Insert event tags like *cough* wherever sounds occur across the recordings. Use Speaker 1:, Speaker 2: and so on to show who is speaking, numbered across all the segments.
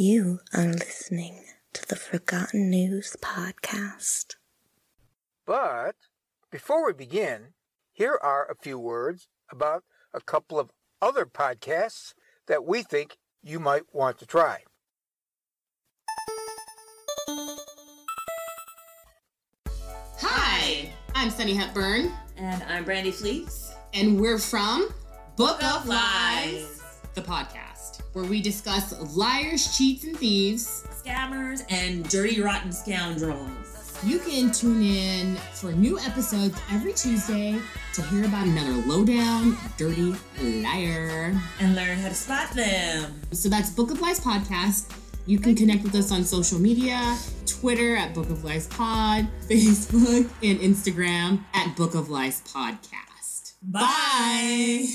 Speaker 1: You are listening to the Forgotten News Podcast.
Speaker 2: But before we begin, here are a few words about a couple of other podcasts that we think you might want to try.
Speaker 3: Hi, I'm Sunny Hepburn,
Speaker 4: And I'm Brandy Fleets.
Speaker 3: and we're from Book
Speaker 4: Book
Speaker 3: of
Speaker 4: of
Speaker 3: Lies,
Speaker 4: Lies.
Speaker 3: the podcast, where we discuss liars, cheats, and thieves.
Speaker 4: Scammers and dirty, rotten scoundrels.
Speaker 3: You can tune in for new episodes every Tuesday to hear about another lowdown, dirty liar.
Speaker 4: And learn how to spot them.
Speaker 3: So that's Book of Lies Podcast. You can connect with us on social media Twitter at Book of Lies Pod, *laughs* Facebook, and Instagram at Book of Lies Podcast.
Speaker 4: Bye.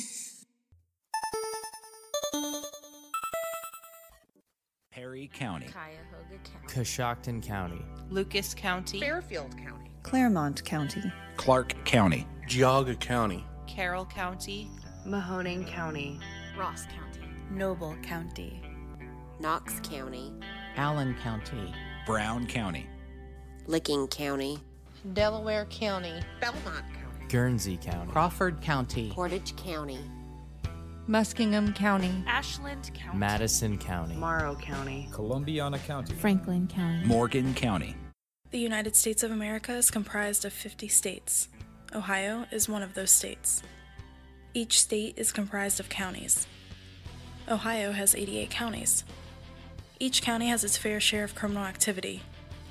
Speaker 5: Perry County,
Speaker 6: Cuyahoga County,
Speaker 7: Coshocton County,
Speaker 6: Lucas County,
Speaker 8: Fairfield County,
Speaker 9: Clermont County,
Speaker 5: Clark County,
Speaker 10: Geauga County,
Speaker 6: Carroll County,
Speaker 8: Mahoning County,
Speaker 6: Ross County,
Speaker 11: Noble County,
Speaker 12: Knox County,
Speaker 7: Allen County,
Speaker 5: Brown County,
Speaker 12: Licking County,
Speaker 11: Delaware County,
Speaker 8: Belmont County,
Speaker 7: Guernsey County, Crawford County,
Speaker 12: Portage County,
Speaker 11: Muskingum County,
Speaker 6: Ashland County,
Speaker 7: Madison County,
Speaker 8: Morrow County,
Speaker 13: Columbiana County,
Speaker 11: Franklin County,
Speaker 5: Morgan County.
Speaker 14: The United States of America is comprised of 50 states. Ohio is one of those states. Each state is comprised of counties. Ohio has 88 counties. Each county has its fair share of criminal activity,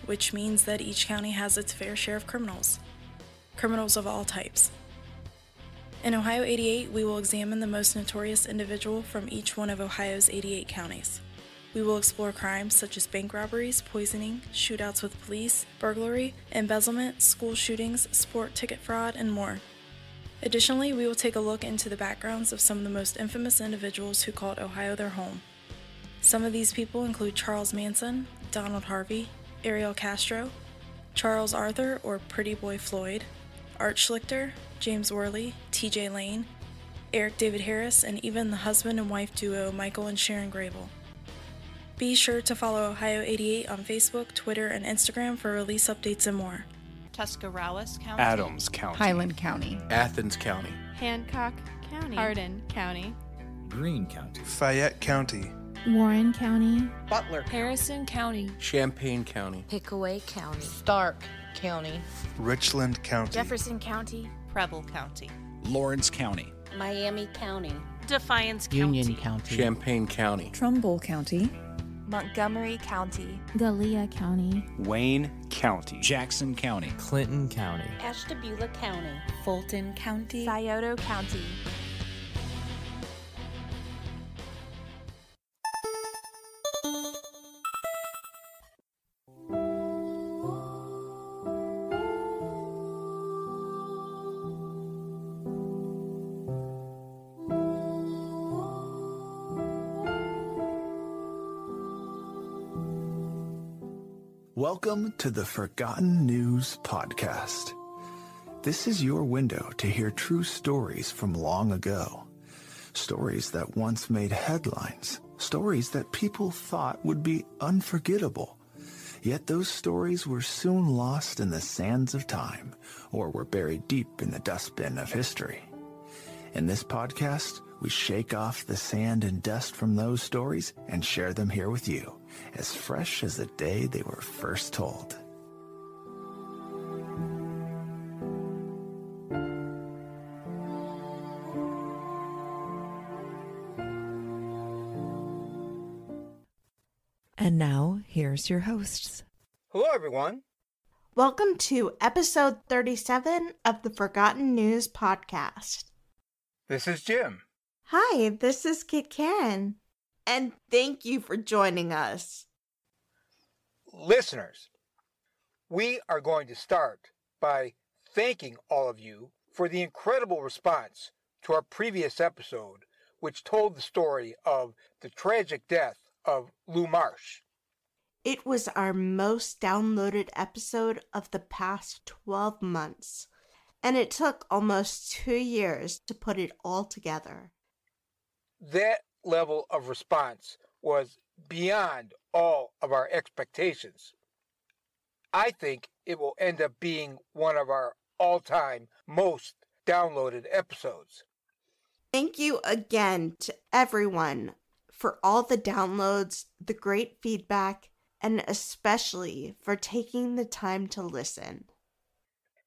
Speaker 14: which means that each county has its fair share of criminals. Criminals of all types. In Ohio 88, we will examine the most notorious individual from each one of Ohio's 88 counties. We will explore crimes such as bank robberies, poisoning, shootouts with police, burglary, embezzlement, school shootings, sport ticket fraud, and more. Additionally, we will take a look into the backgrounds of some of the most infamous individuals who called Ohio their home. Some of these people include Charles Manson, Donald Harvey, Ariel Castro, Charles Arthur or Pretty Boy Floyd, Art Schlichter, James Worley, TJ Lane, Eric David Harris, and even the husband and wife duo Michael and Sharon Grable. Be sure to follow Ohio 88 on Facebook, Twitter, and Instagram for release updates and more.
Speaker 6: Tuscarawas County,
Speaker 10: Adams County,
Speaker 11: Highland County,
Speaker 10: Athens County,
Speaker 15: Hancock County, Hardin County,
Speaker 13: Greene County,
Speaker 10: Fayette County,
Speaker 15: Warren County,
Speaker 8: Butler,
Speaker 15: Harrison County,
Speaker 10: Champaign County,
Speaker 12: Pickaway County,
Speaker 11: Stark County,
Speaker 10: Richland County,
Speaker 11: Jefferson County,
Speaker 6: Preble County,
Speaker 5: Lawrence County,
Speaker 12: Miami County,
Speaker 6: Defiance County,
Speaker 7: Union County,
Speaker 10: Champaign County,
Speaker 9: Trumbull County,
Speaker 15: Montgomery County,
Speaker 11: Gallia County,
Speaker 10: Wayne County,
Speaker 5: Jackson County,
Speaker 7: Clinton County,
Speaker 12: Ashtabula County,
Speaker 11: Fulton County,
Speaker 15: Scioto County,
Speaker 16: Welcome to the Forgotten News Podcast. This is your window to hear true stories from long ago. Stories that once made headlines. Stories that people thought would be unforgettable. Yet those stories were soon lost in the sands of time or were buried deep in the dustbin of history. In this podcast, we shake off the sand and dust from those stories and share them here with you, as fresh as the day they were first told.
Speaker 9: And now, here's your hosts.
Speaker 2: Hello, everyone.
Speaker 17: Welcome to episode 37 of the Forgotten News Podcast.
Speaker 2: This is Jim.
Speaker 17: Hi, this is Kit Karen. And thank you for joining us.
Speaker 2: Listeners, we are going to start by thanking all of you for the incredible response to our previous episode, which told the story of the tragic death of Lou Marsh.
Speaker 17: It was our most downloaded episode of the past 12 months, and it took almost two years to put it all together.
Speaker 2: That level of response was beyond all of our expectations. I think it will end up being one of our all time most downloaded episodes.
Speaker 17: Thank you again to everyone for all the downloads, the great feedback, and especially for taking the time to listen.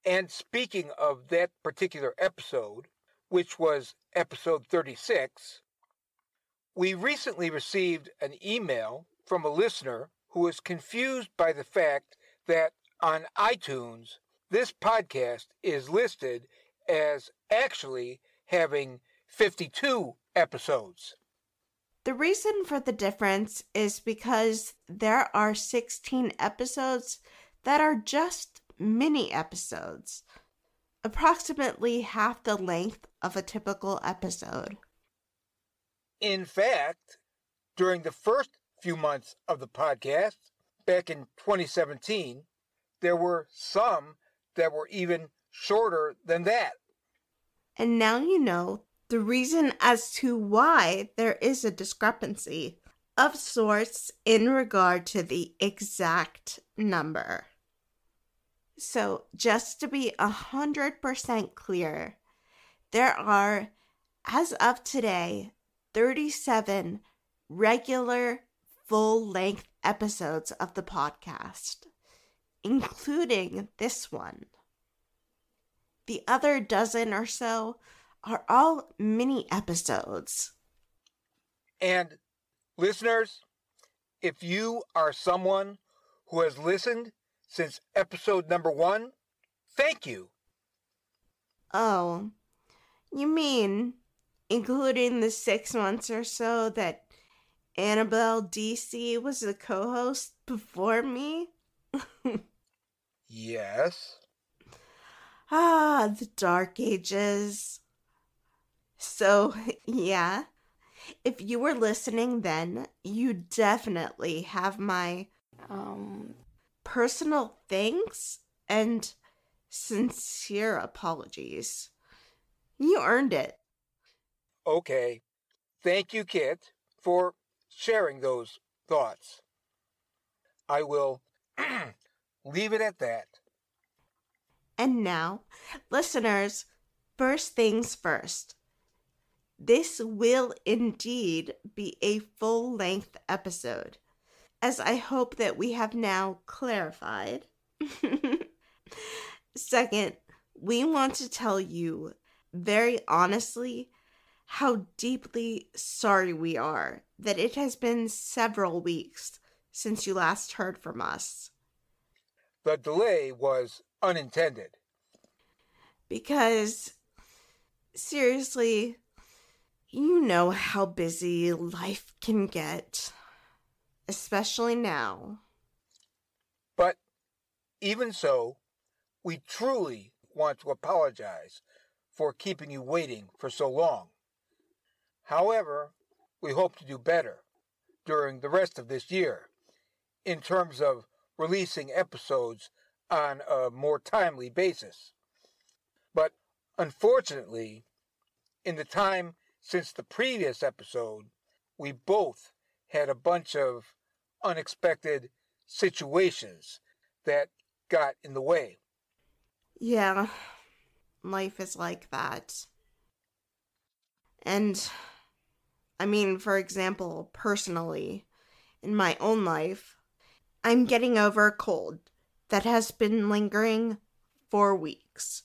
Speaker 2: And speaking of that particular episode, which was episode 36, we recently received an email from a listener who was confused by the fact that on iTunes, this podcast is listed as actually having 52 episodes.
Speaker 17: The reason for the difference is because there are 16 episodes that are just mini episodes, approximately half the length of a typical episode.
Speaker 2: In fact, during the first few months of the podcast, back in 2017, there were some that were even shorter than that.
Speaker 17: And now you know the reason as to why there is a discrepancy of sorts in regard to the exact number. So, just to be a 100% clear, there are, as of today, 37 regular full length episodes of the podcast, including this one. The other dozen or so are all mini episodes.
Speaker 2: And listeners, if you are someone who has listened since episode number one, thank you.
Speaker 17: Oh, you mean including the six months or so that Annabelle DC was the co host before me?
Speaker 2: yes. *laughs*
Speaker 17: Ah, the dark ages. So, yeah, if you were listening then, you definitely have my um personal thanks and sincere apologies. You earned it.
Speaker 2: Okay. Thank you, Kit, for sharing those thoughts. I will *clears throat* leave it at that.
Speaker 17: And now, listeners, first things first. This will indeed be a full length episode, as I hope that we have now clarified. *laughs* Second, we want to tell you very honestly how deeply sorry we are that it has been several weeks since you last heard from us.
Speaker 2: The delay was unintended.
Speaker 17: Because, seriously, you know how busy life can get, especially now.
Speaker 2: But even so, we truly want to apologize for keeping you waiting for so long. However, we hope to do better during the rest of this year in terms of releasing episodes on a more timely basis. But unfortunately, in the time since the previous episode, we both had a bunch of unexpected situations that got in the way.
Speaker 17: Yeah, life is like that. And, I mean, for example, personally, in my own life, I'm getting over a cold that has been lingering for weeks.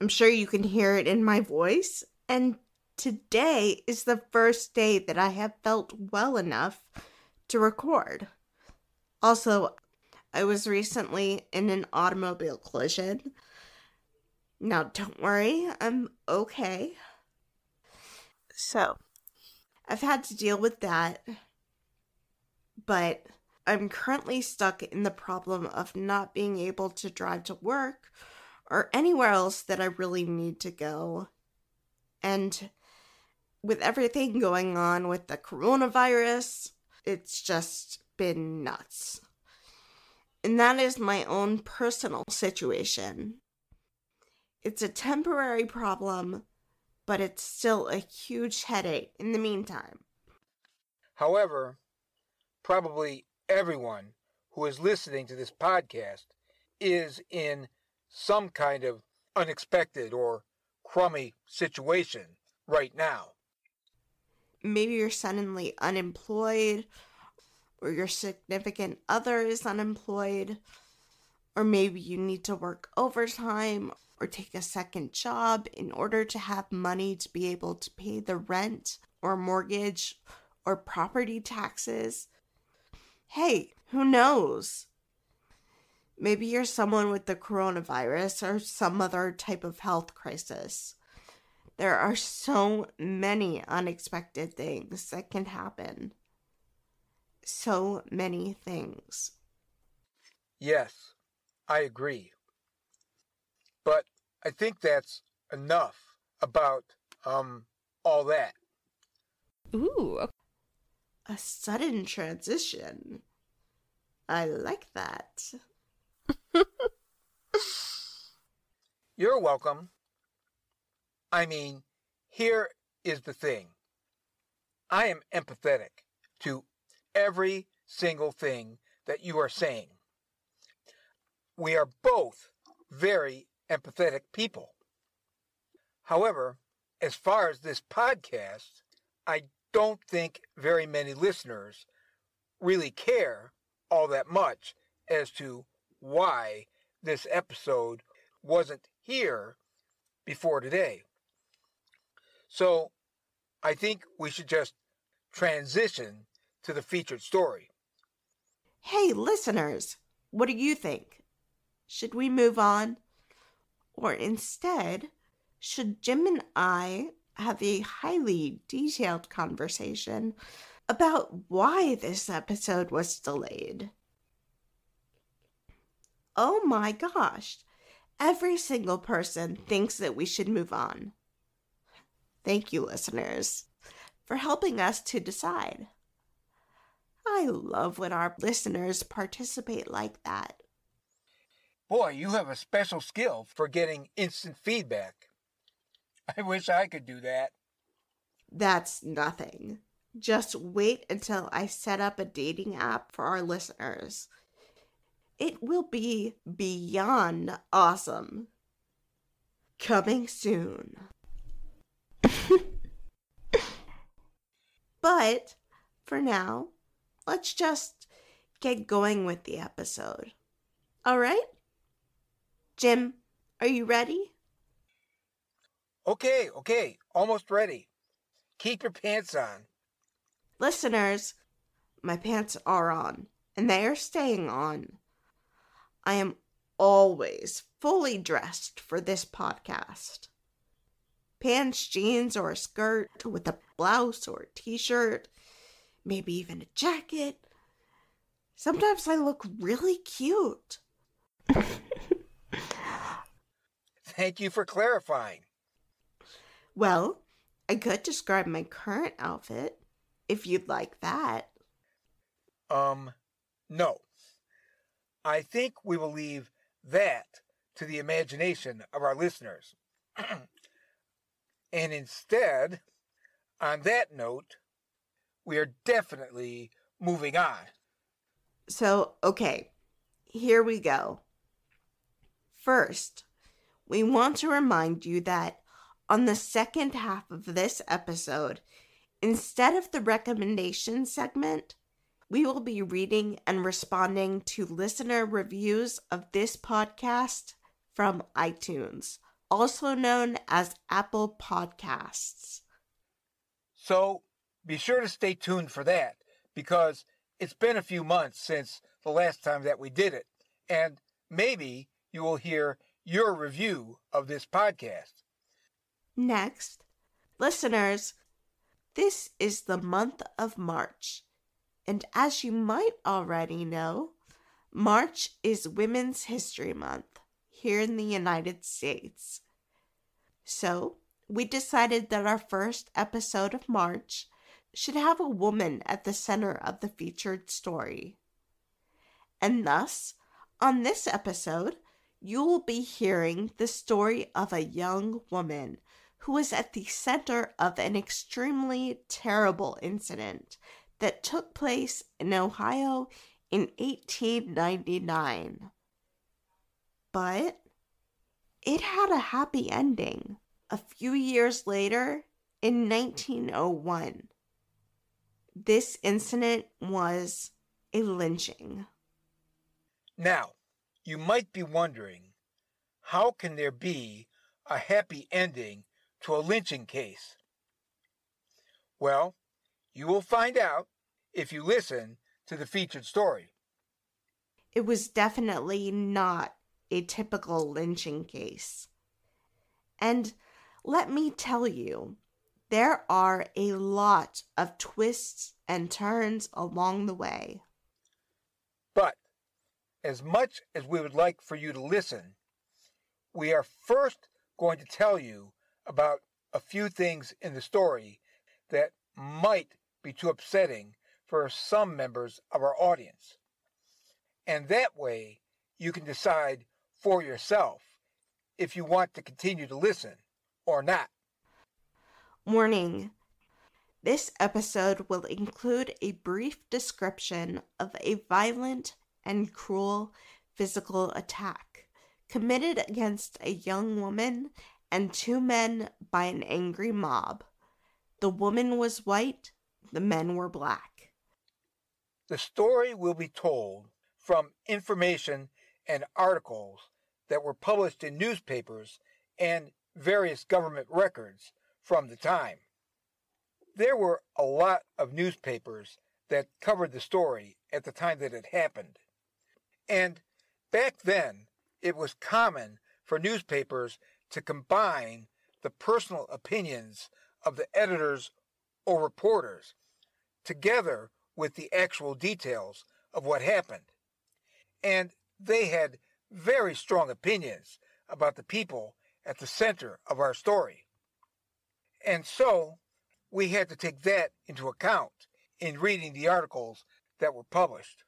Speaker 17: I'm sure you can hear it in my voice, and today is the first day that I have felt well enough to record. Also, I was recently in an automobile collision. Now, don't worry, I'm okay. So, I've had to deal with that, but I'm currently stuck in the problem of not being able to drive to work or anywhere else that I really need to go. And with everything going on with the coronavirus, it's just been nuts. And that is my own personal situation. It's a temporary problem, but it's still a huge headache in the meantime.
Speaker 2: However, probably everyone who is listening to this podcast is in some kind of unexpected or crummy situation right now.
Speaker 17: Maybe you're suddenly unemployed, or your significant other is unemployed, or maybe you need to work overtime or take a second job in order to have money to be able to pay the rent or mortgage or property taxes. Hey, who knows? Maybe you're someone with the coronavirus or some other type of health crisis. There are so many unexpected things that can happen. So many things.
Speaker 2: Yes, I agree. But I think that's enough about um all that.
Speaker 17: Ooh. A sudden transition. I like that. *laughs*
Speaker 2: You're welcome. I mean, here is the thing. I am empathetic to every single thing that you are saying. We are both very empathetic people. However, as far as this podcast, I don't think very many listeners really care all that much as to why this episode wasn't here before today. So I think we should just transition to the featured story.
Speaker 17: Hey, listeners, what do you think? Should we move on? Or instead, should Jim and I have a highly detailed conversation about why this episode was delayed? Oh my gosh, every single person thinks that we should move on. Thank you, listeners, for helping us to decide. I love when our listeners participate like that.
Speaker 2: Boy, you have a special skill for getting instant feedback. *laughs* I wish I could do that.
Speaker 17: That's nothing. Just wait until I set up a dating app for our listeners. It will be beyond awesome. Coming soon. *laughs* but for now, let's just get going with the episode. All right? Jim, are you ready?
Speaker 2: Okay, okay, almost ready. Keep your pants on.
Speaker 17: Listeners, my pants are on, and they are staying on. I am always fully dressed for this podcast. Pants, jeans, or a skirt with a blouse or a t shirt, maybe even a jacket. Sometimes I look really cute. *laughs*
Speaker 2: Thank you for clarifying.
Speaker 17: Well, I could describe my current outfit if you'd like that.
Speaker 2: Um, no. I think we will leave that to the imagination of our listeners. *clears throat* and instead, on that note, we are definitely moving on.
Speaker 17: So, okay, here we go. First, we want to remind you that on the second half of this episode, instead of the recommendation segment, we will be reading and responding to listener reviews of this podcast from iTunes, also known as Apple Podcasts.
Speaker 2: So be sure to stay tuned for that because it's been a few months since the last time that we did it, and maybe you will hear your review of this podcast.
Speaker 17: Next, listeners, this is the month of March. And as you might already know, March is Women's History Month here in the United States. So, we decided that our first episode of March should have a woman at the center of the featured story. And thus, on this episode, you will be hearing the story of a young woman who was at the center of an extremely terrible incident that took place in Ohio in 1899. But it had a happy ending a few years later in 1901. This incident was a lynching.
Speaker 2: Now, you might be wondering how can there be a happy ending to a lynching case? Well, you will find out if you listen to the featured story.
Speaker 17: It was definitely not a typical lynching case. And let me tell you, there are a lot of twists and turns along the way.
Speaker 2: But as much as we would like for you to listen, we are first going to tell you about a few things in the story that might be too upsetting for some members of our audience. And that way, you can decide for yourself if you want to continue to listen or not.
Speaker 17: Warning This episode will include a brief description of a violent and cruel physical attack committed against a young woman and two men by an angry mob. The woman was white, the men were black.
Speaker 2: The story will be told from information and articles that were published in newspapers and various government records from the time. There were a lot of newspapers that covered the story at the time that it happened. And back then, it was common for newspapers to combine the personal opinions of the editors or reporters together with the actual details of what happened. And they had very strong opinions about the people at the center of our story. And so we had to take that into account in reading the articles that were published.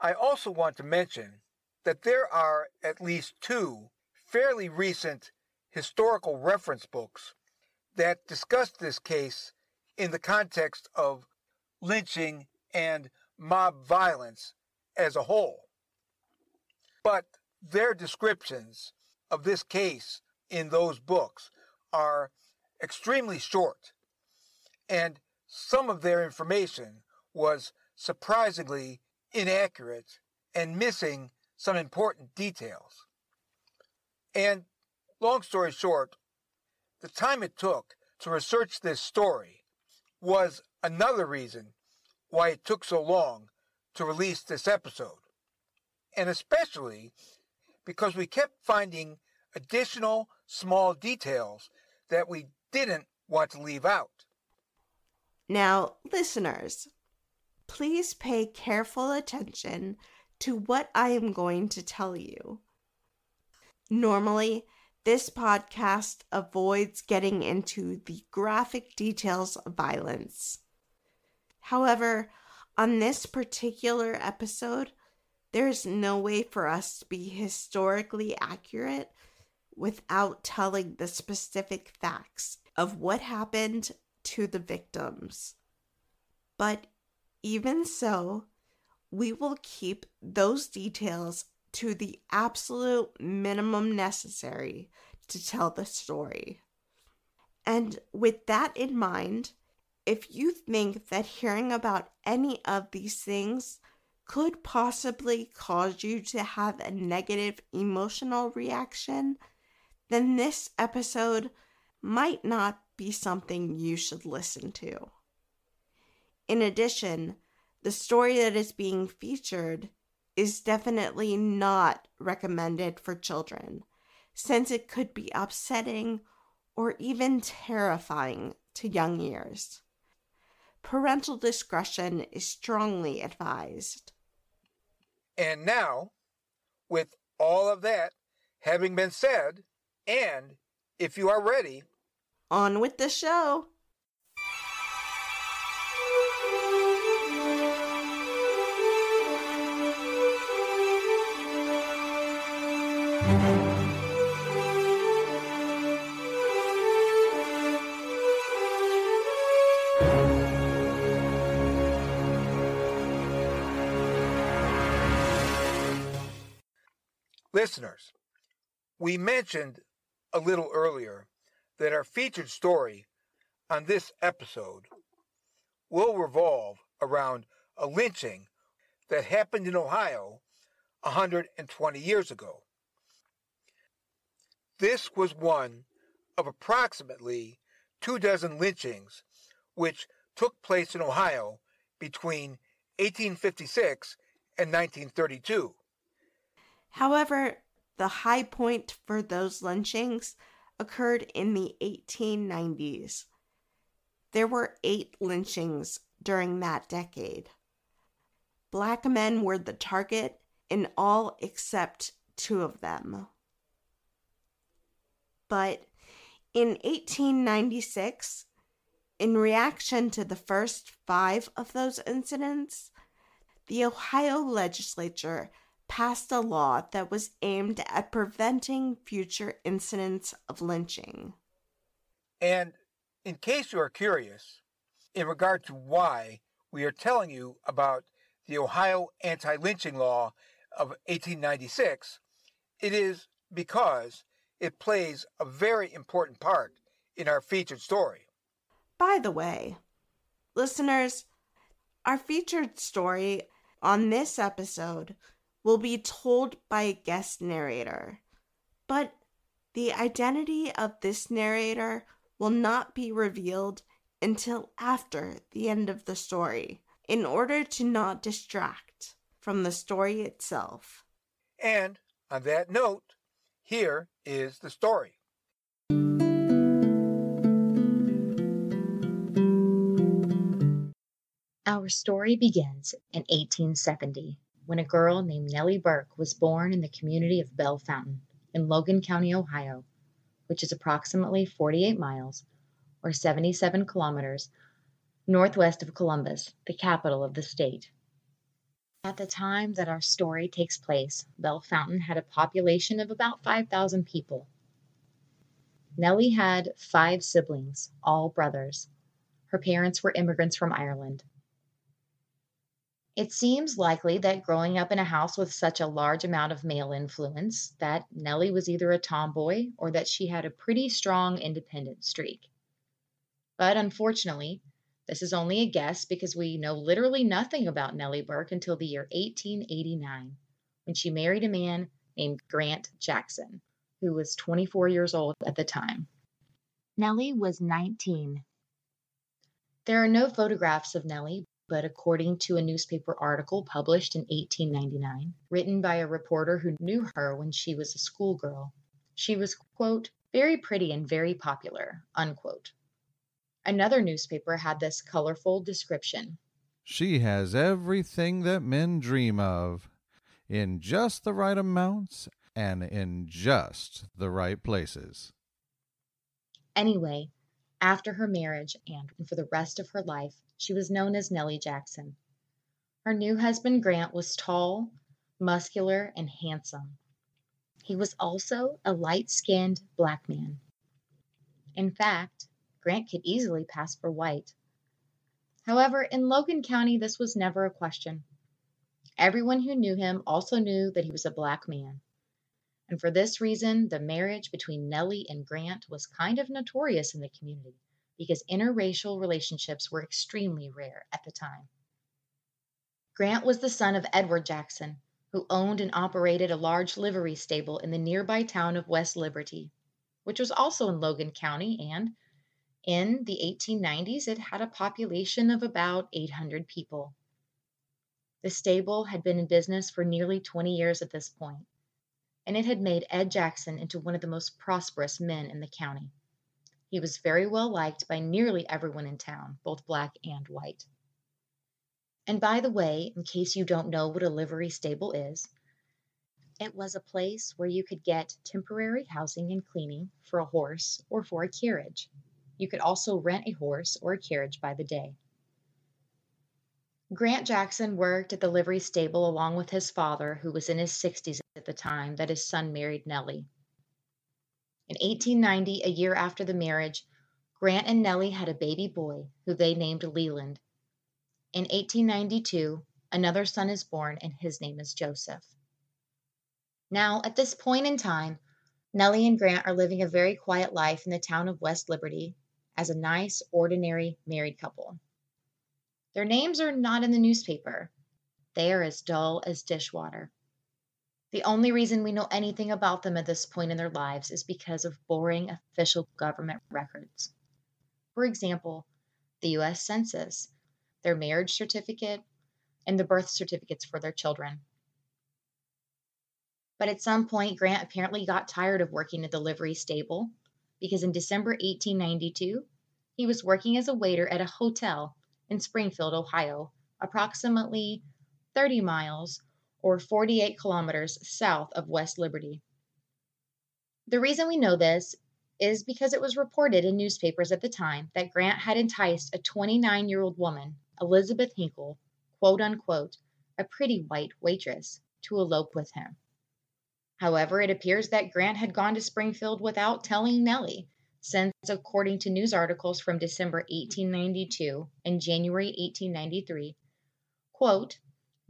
Speaker 2: I also want to mention that there are at least two fairly recent historical reference books that discuss this case in the context of lynching and mob violence as a whole. But their descriptions of this case in those books are extremely short, and some of their information was surprisingly inaccurate and missing some important details. And long story short, the time it took to research this story was another reason why it took so long to release this episode. And especially because we kept finding additional small details that we didn't want to leave out.
Speaker 17: Now, listeners, please pay careful attention to what I am going to tell you. Normally, this podcast avoids getting into the graphic details of violence. However, on this particular episode, there's no way for us to be historically accurate without telling the specific facts of what happened to the victims. But even so, we will keep those details to the absolute minimum necessary to tell the story. And with that in mind, if you think that hearing about any of these things could possibly cause you to have a negative emotional reaction, then this episode might not be something you should listen to. In addition, the story that is being featured is definitely not recommended for children, since it could be upsetting or even terrifying to young ears. Parental discretion is strongly advised.
Speaker 2: And now, with all of that having been said, and if you are ready,
Speaker 17: on with the show.
Speaker 2: Listeners, we mentioned a little earlier that our featured story on this episode will revolve around a lynching that happened in Ohio 120 years ago. This was one of approximately two dozen lynchings which took place in Ohio between 1856 and 1932.
Speaker 17: However, the high point for those lynchings occurred in the 1890s. There were eight lynchings during that decade. Black men were the target in all except two of them. But in 1896, in reaction to the first five of those incidents, the Ohio legislature passed a law that was aimed at preventing future incidents of lynching.
Speaker 2: And in case you are curious, in regard to why we are telling you about the Ohio anti lynching law of 1896, it is because it plays a very important part in our featured story.
Speaker 17: By the way, listeners, our featured story on this episode will be told by a guest narrator, but the identity of this narrator will not be revealed until after the end of the story in order to not distract from the story itself.
Speaker 2: And on that note, here is the story.
Speaker 18: Our story begins in 1870 when a girl named Nellie Burke was born in the community of Bellefontaine in Logan County, Ohio, which is approximately 48 miles or 77 kilometers northwest of Columbus, the capital of the state. At the time that our story takes place, Bellefontaine had a population of about 5,000 people. Nellie had five siblings, all brothers. Her parents were immigrants from Ireland. It seems likely that growing up in a house with such a large amount of male influence, that Nellie was either a tomboy or that she had a pretty strong independent streak. But unfortunately, this is only a guess because we know literally nothing about Nellie Burke until the year 1889, when she married a man named Grant Jackson, who was 24 years old at the time. Nellie was 19. There are no photographs of Nellie, but according to a newspaper article published in 1899, written by a reporter who knew her when she was a schoolgirl, she was, quote, very pretty and very popular, unquote. Another newspaper had this colorful description
Speaker 19: She has everything that men dream of, in just the right amounts and in just the right places.
Speaker 18: Anyway, after her marriage and for the rest of her life, she was known as Nellie Jackson. Her new husband, Grant, was tall, muscular, and handsome. He was also a light skinned black man. In fact, Grant could easily pass for white. However, in Logan County, this was never a question. Everyone who knew him also knew that he was a black man. And for this reason, the marriage between Nellie and Grant was kind of notorious in the community because interracial relationships were extremely rare at the time. Grant was the son of Edward Jackson, who owned and operated a large livery stable in the nearby town of West Liberty, which was also in Logan County, and in the 1890s it had a population of about 800 people. The stable had been in business for nearly 20 years at this point, and it had made Ed Jackson into one of the most prosperous men in the county. He was very well liked by nearly everyone in town, both black and white. And by the way, in case you don't know what a livery stable is, it was a place where you could get temporary housing and cleaning for a horse or for a carriage. You could also rent a horse or a carriage by the day. Grant Jackson worked at the livery stable along with his father, who was in his 60s at the time that his son married Nellie. In 1890, a year after the marriage, Grant and Nellie had a baby boy who they named Leland. In 1892, another son is born, and his name is Joseph. Now, at this point in time, Nellie and Grant are living a very quiet life in the town of West Liberty as a nice, ordinary married couple. Their names are not in the newspaper. They are as dull as dishwater. The only reason we know anything about them at this point in their lives is because of boring official government records. For example, the US Census, their marriage certificate, and the birth certificates for their children. But at some point, Grant apparently got tired of working at the livery stable because in December 1892, he was working as a waiter at a hotel in Springfield, Ohio, approximately 30 miles or 48 kilometers south of West Liberty. The reason we know this is because it was reported in newspapers at the time that Grant had enticed a 29 year old woman, Elizabeth Hinkle, quote unquote, a pretty white waitress, to elope with him. However, it appears that Grant had gone to Springfield without telling Nellie, since, according to news articles from December 1892 and January 1893, quote,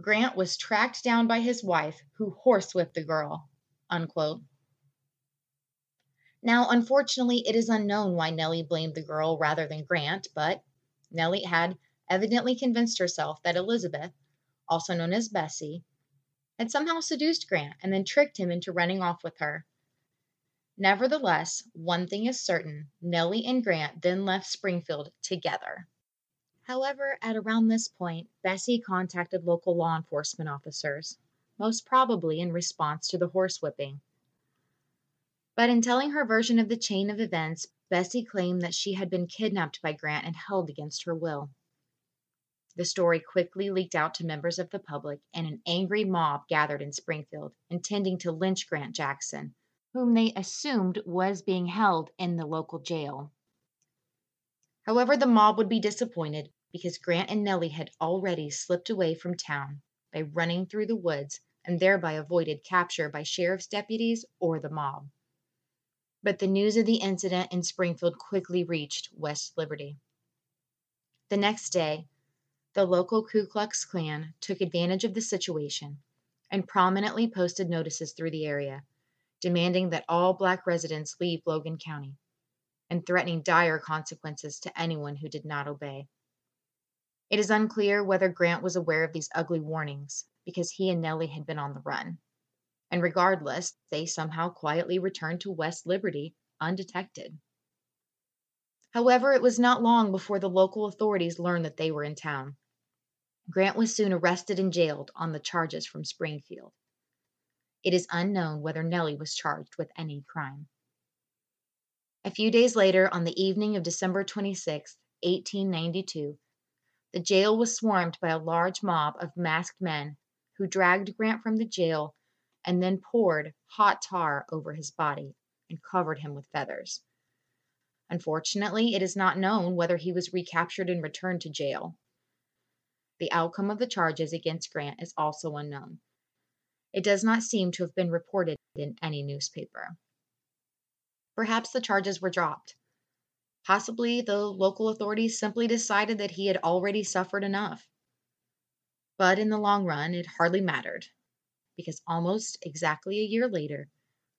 Speaker 18: Grant was tracked down by his wife, who horsewhipped the girl. Unquote. Now, unfortunately, it is unknown why Nellie blamed the girl rather than Grant, but Nellie had evidently convinced herself that Elizabeth, also known as Bessie, had somehow seduced Grant and then tricked him into running off with her. Nevertheless, one thing is certain Nellie and Grant then left Springfield together. However, at around this point, Bessie contacted local law enforcement officers, most probably in response to the horsewhipping. But in telling her version of the chain of events, Bessie claimed that she had been kidnapped by Grant and held against her will. The story quickly leaked out to members of the public, and an angry mob gathered in Springfield, intending to lynch Grant Jackson, whom they assumed was being held in the local jail. However, the mob would be disappointed because Grant and Nellie had already slipped away from town by running through the woods and thereby avoided capture by sheriff's deputies or the mob. But the news of the incident in Springfield quickly reached West Liberty. The next day, the local Ku Klux Klan took advantage of the situation and prominently posted notices through the area, demanding that all black residents leave Logan County and threatening dire consequences to anyone who did not obey. It is unclear whether Grant was aware of these ugly warnings because he and Nellie had been on the run. And regardless, they somehow quietly returned to West Liberty undetected. However, it was not long before the local authorities learned that they were in town. Grant was soon arrested and jailed on the charges from Springfield. It is unknown whether Nellie was charged with any crime. A few days later, on the evening of December 26, 1892, the jail was swarmed by a large mob of masked men who dragged Grant from the jail and then poured hot tar over his body and covered him with feathers. Unfortunately, it is not known whether he was recaptured and returned to jail. The outcome of the charges against Grant is also unknown. It does not seem to have been reported in any newspaper. Perhaps the charges were dropped. Possibly the local authorities simply decided that he had already suffered enough. But in the long run, it hardly mattered, because almost exactly a year later,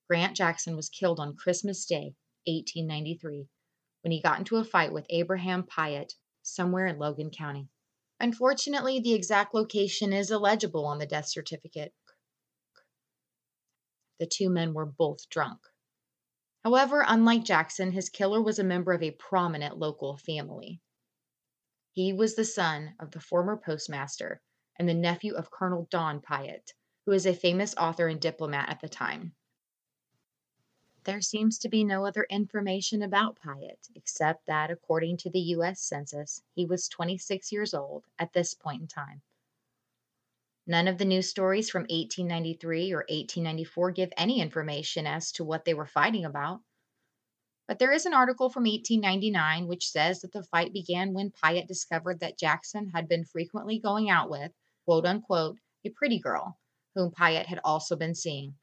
Speaker 18: Grant Jackson was killed on Christmas Day, 1893, when he got into a fight with Abraham Piatt somewhere in Logan County. Unfortunately, the exact location is illegible on the death certificate. The two men were both drunk. However, unlike Jackson, his killer was a member of a prominent local family. He was the son of the former postmaster and the nephew of Colonel Donn Piatt, who was a famous author and diplomat at the time. There seems to be no other information about Piatt except that, according to the U.S. Census, he was 26 years old at this point in time. None of the news stories from 1893 or 1894 give any information as to what they were fighting about. But there is an article from 1899 which says that the fight began when Piatt discovered that Jackson had been frequently going out with, quote unquote, a pretty girl, whom Piatt had also been seeing.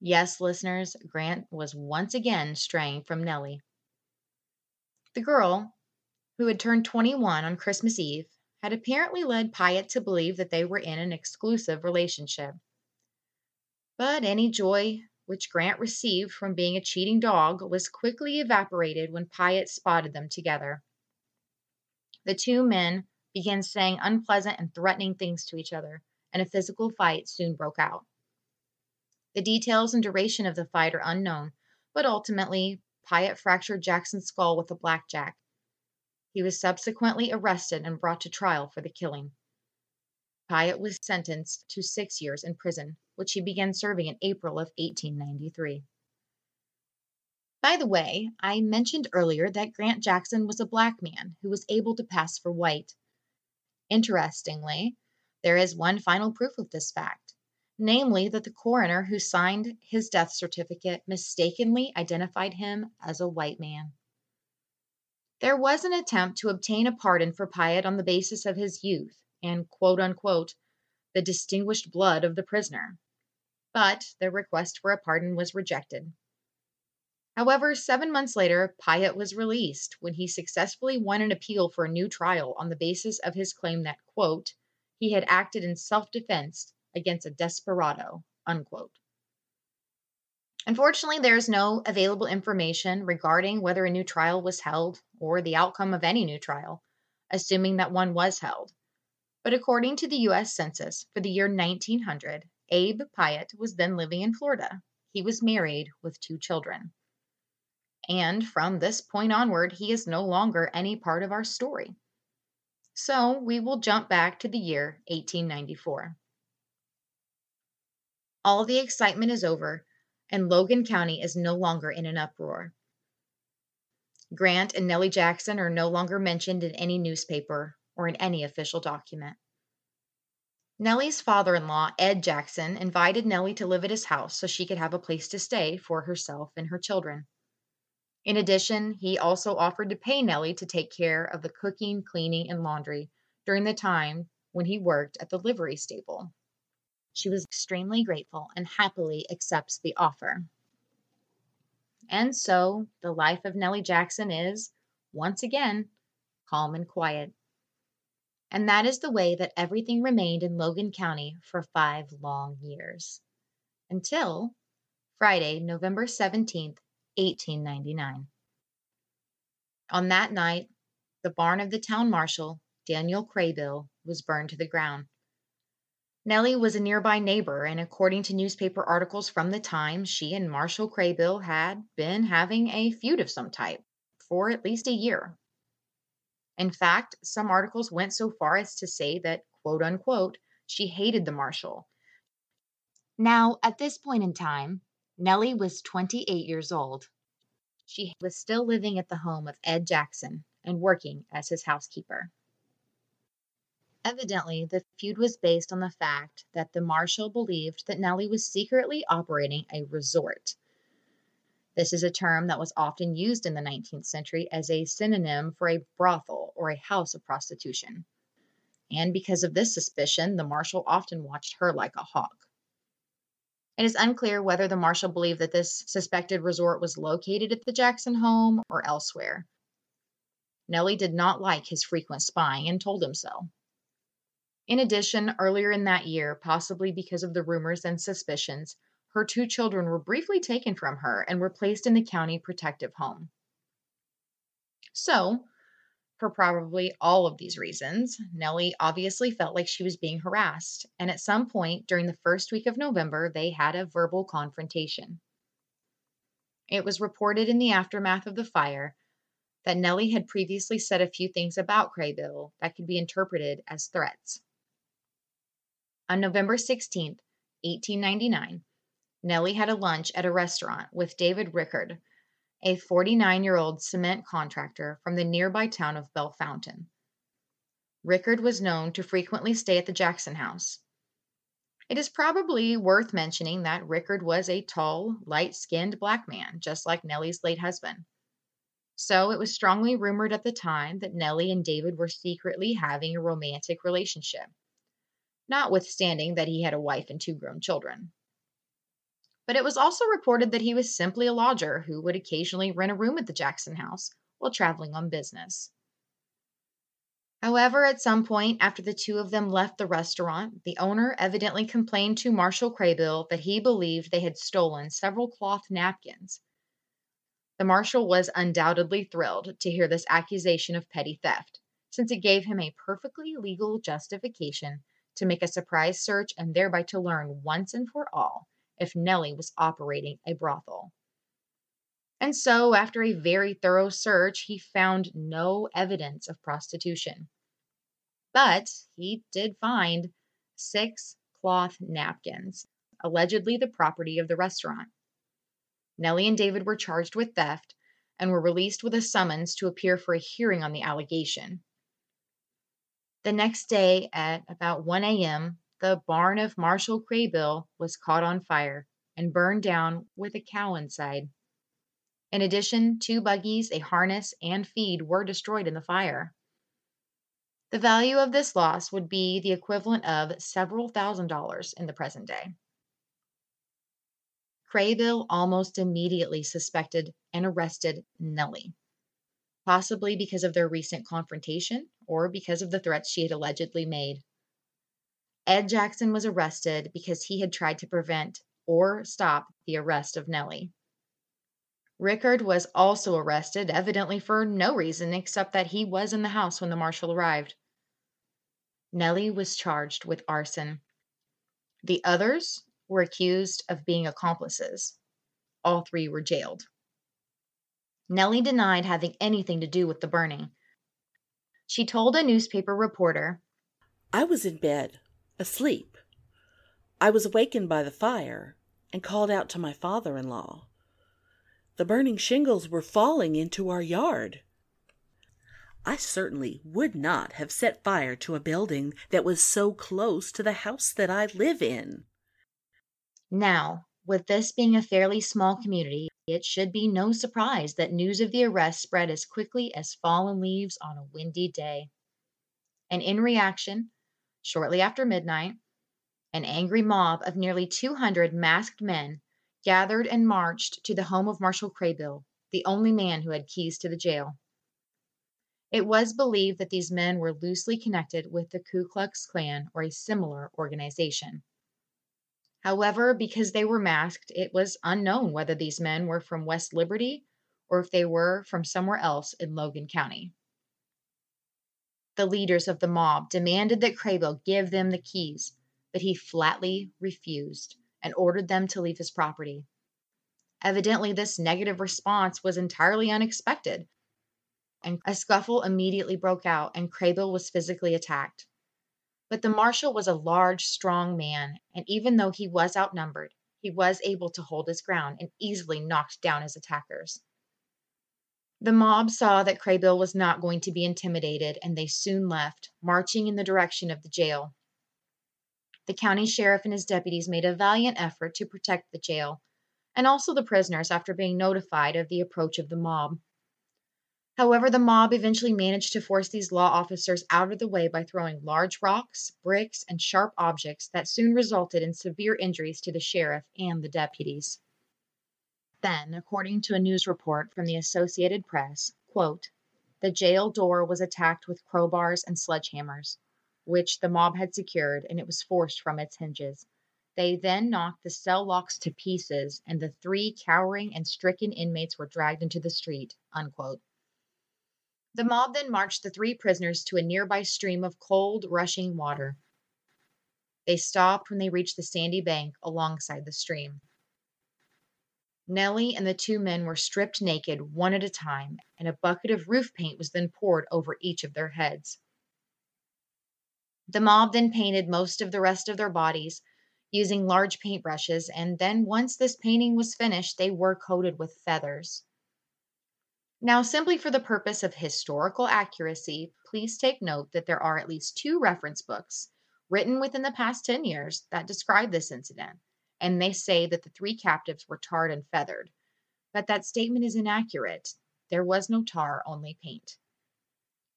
Speaker 18: Yes, listeners, Grant was once again straying from Nellie. The girl, who had turned 21 on Christmas Eve, had apparently led Piatt to believe that they were in an exclusive relationship. But any joy which Grant received from being a cheating dog was quickly evaporated when Piatt spotted them together. The two men began saying unpleasant and threatening things to each other, and a physical fight soon broke out. The details and duration of the fight are unknown, but ultimately, Piatt fractured Jackson's skull with a blackjack. He was subsequently arrested and brought to trial for the killing. Piatt was sentenced to six years in prison, which he began serving in April of 1893. By the way, I mentioned earlier that Grant Jackson was a black man who was able to pass for white. Interestingly, there is one final proof of this fact, namely that the coroner who signed his death certificate mistakenly identified him as a white man. There was an attempt to obtain a pardon for Piatt on the basis of his youth and quote unquote the distinguished blood of the prisoner, but the request for a pardon was rejected. However, seven months later, Piatt was released when he successfully won an appeal for a new trial on the basis of his claim that, quote, he had acted in self defense against a desperado, unquote. Unfortunately, there is no available information regarding whether a new trial was held or the outcome of any new trial, assuming that one was held. But according to the U.S. Census for the year 1900, Abe Piatt was then living in Florida. He was married with two children. And from this point onward, he is no longer any part of our story. So we will jump back to the year 1894. All the excitement is over, and Logan County is no longer in an uproar. Grant and Nellie Jackson are no longer mentioned in any newspaper or in any official document. Nellie's father in law, Ed Jackson, invited Nellie to live at his house so she could have a place to stay for herself and her children. In addition, he also offered to pay Nellie to take care of the cooking, cleaning, and laundry during the time when he worked at the livery stable. She was extremely grateful and happily accepts the offer. And so the life of Nellie Jackson is, once again, calm and quiet. And that is the way that everything remained in Logan County for five long years. Until Friday, November 17th, 1899. On that night, the barn of the town marshal, Daniel Craybill, was burned to the ground. Nellie was a nearby neighbor, and according to newspaper articles from the time, she and Marshall Craybill had been having a feud of some type for at least a year. In fact, some articles went so far as to say that, quote unquote, she hated the marshal. Now, at this point in time, Nellie was 28 years old. She was still living at the home of Ed Jackson and working as his housekeeper. Evidently, the feud was based on the fact that the marshal believed that Nellie was secretly operating a resort. This is a term that was often used in the 19th century as a synonym for a brothel or a house of prostitution. And because of this suspicion, the marshal often watched her like a hawk. It is unclear whether the marshal believed that this suspected resort was located at the Jackson home or elsewhere. Nellie did not like his frequent spying and told him so. In addition, earlier in that year, possibly because of the rumors and suspicions, her two children were briefly taken from her and were placed in the county protective home. So, for probably all of these reasons, Nellie obviously felt like she was being harassed, and at some point during the first week of November, they had a verbal confrontation. It was reported in the aftermath of the fire that Nellie had previously said a few things about Craybill that could be interpreted as threats. On November 16, 1899, Nellie had a lunch at a restaurant with David Rickard, a 49 year old cement contractor from the nearby town of Bellefontaine. Rickard was known to frequently stay at the Jackson house. It is probably worth mentioning that Rickard was a tall, light skinned black man, just like Nellie's late husband. So it was strongly rumored at the time that Nellie and David were secretly having a romantic relationship, notwithstanding that he had a wife and two grown children. But it was also reported that he was simply a lodger who would occasionally rent a room at the Jackson house while traveling on business. However, at some point after the two of them left the restaurant, the owner evidently complained to Marshal Craybill that he believed they had stolen several cloth napkins. The marshal was undoubtedly thrilled to hear this accusation of petty theft, since it gave him a perfectly legal justification to make a surprise search and thereby to learn once and for all if Nellie was operating a brothel. And so, after a very thorough search, he found no evidence of prostitution. But he did find six cloth napkins, allegedly the property of the restaurant. Nellie and David were charged with theft and were released with a summons to appear for a hearing on the allegation. The next day at about 1 a.m., the barn of Marshall Craybill was caught on fire and burned down with a cow inside. In addition, two buggies, a harness, and feed were destroyed in the fire. The value of this loss would be the equivalent of several thousand dollars in the present day. Craybill almost immediately suspected and arrested Nellie, possibly because of their recent confrontation or because of the threats she had allegedly made. Ed Jackson was arrested because he had tried to prevent or stop the arrest of Nellie. Rickard was also arrested, evidently for no reason except that he was in the house when the marshal arrived. Nellie was charged with arson. The others were accused of being accomplices. All three were jailed. Nellie denied having anything to do with the burning. She told a newspaper reporter,
Speaker 20: I was in bed, asleep. I was awakened by the fire and called out to my father in law. The burning shingles were falling into our yard. I certainly would not have set fire to a building that was so close to the house that I live in.
Speaker 18: Now, with this being a fairly small community, it should be no surprise that news of the arrest spread as quickly as fallen leaves on a windy day. And in reaction, shortly after midnight, an angry mob of nearly 200 masked men gathered and marched to the home of Marshal Craybill, the only man who had keys to the jail. It was believed that these men were loosely connected with the Ku Klux Klan or a similar organization. However, because they were masked, it was unknown whether these men were from West Liberty or if they were from somewhere else in Logan County. The leaders of the mob demanded that Craybill give them the keys, but he flatly refused and ordered them to leave his property. Evidently, this negative response was entirely unexpected, and a scuffle immediately broke out, and Craybill was physically attacked. But the marshal was a large, strong man, and even though he was outnumbered, he was able to hold his ground and easily knocked down his attackers. The mob saw that Craybill was not going to be intimidated, and they soon left, marching in the direction of the jail. The county sheriff and his deputies made a valiant effort to protect the jail and also the prisoners after being notified of the approach of the mob. However, the mob eventually managed to force these law officers out of the way by throwing large rocks, bricks, and sharp objects that soon resulted in severe injuries to the sheriff and the deputies. Then, according to a news report from the Associated Press, quote, the jail door was attacked with crowbars and sledgehammers, which the mob had secured, and it was forced from its hinges. They then knocked the cell locks to pieces, and the three cowering and stricken inmates were dragged into the street. Unquote. The mob then marched the three prisoners to a nearby stream of cold, rushing water. They stopped when they reached the sandy bank alongside the stream. Nellie and the two men were stripped naked one at a time, and a bucket of roof paint was then poured over each of their heads. The mob then painted most of the rest of their bodies using large paintbrushes, and then once this painting was finished, they were coated with feathers. Now, simply for the purpose of historical accuracy, please take note that there are at least two reference books written within the past 10 years that describe this incident, and they say that the three captives were tarred and feathered. But that statement is inaccurate. There was no tar, only paint.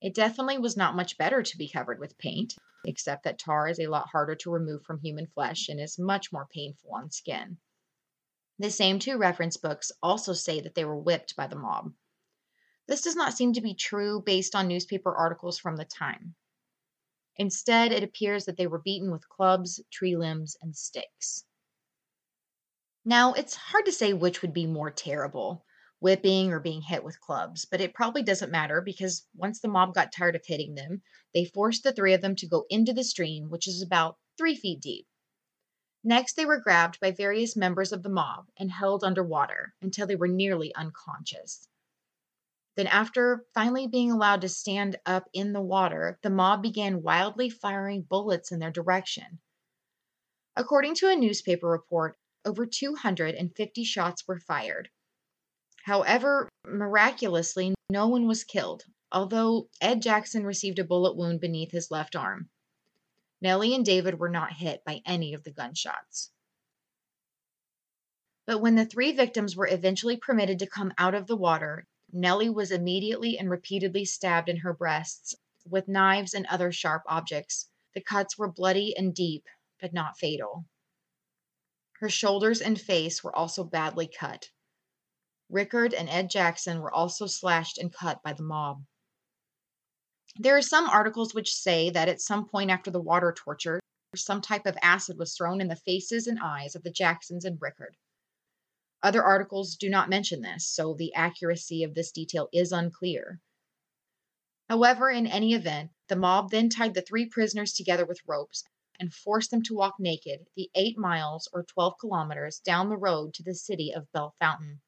Speaker 18: It definitely was not much better to be covered with paint, except that tar is a lot harder to remove from human flesh and is much more painful on skin. The same two reference books also say that they were whipped by the mob. This does not seem to be true based on newspaper articles from the time. Instead, it appears that they were beaten with clubs, tree limbs, and sticks. Now, it's hard to say which would be more terrible, whipping or being hit with clubs, but it probably doesn't matter because once the mob got tired of hitting them, they forced the three of them to go into the stream, which is about three feet deep. Next, they were grabbed by various members of the mob and held underwater until they were nearly unconscious. Then, after finally being allowed to stand up in the water, the mob began wildly firing bullets in their direction. According to a newspaper report, over 250 shots were fired. However, miraculously, no one was killed, although Ed Jackson received a bullet wound beneath his left arm. Nellie and David were not hit by any of the gunshots. But when the three victims were eventually permitted to come out of the water, Nellie was immediately and repeatedly stabbed in her breasts with knives and other sharp objects. The cuts were bloody and deep, but not fatal. Her shoulders and face were also badly cut. Rickard and Ed Jackson were also slashed and cut by the mob. There are some articles which say that at some point after the water torture, some type of acid was thrown in the faces and eyes of the Jacksons and Rickard. Other articles do not mention this, so the accuracy of this detail is unclear. However, in any event, the mob then tied the three prisoners together with ropes and forced them to walk naked the eight miles or 12 kilometers down the road to the city of Bellefontaine.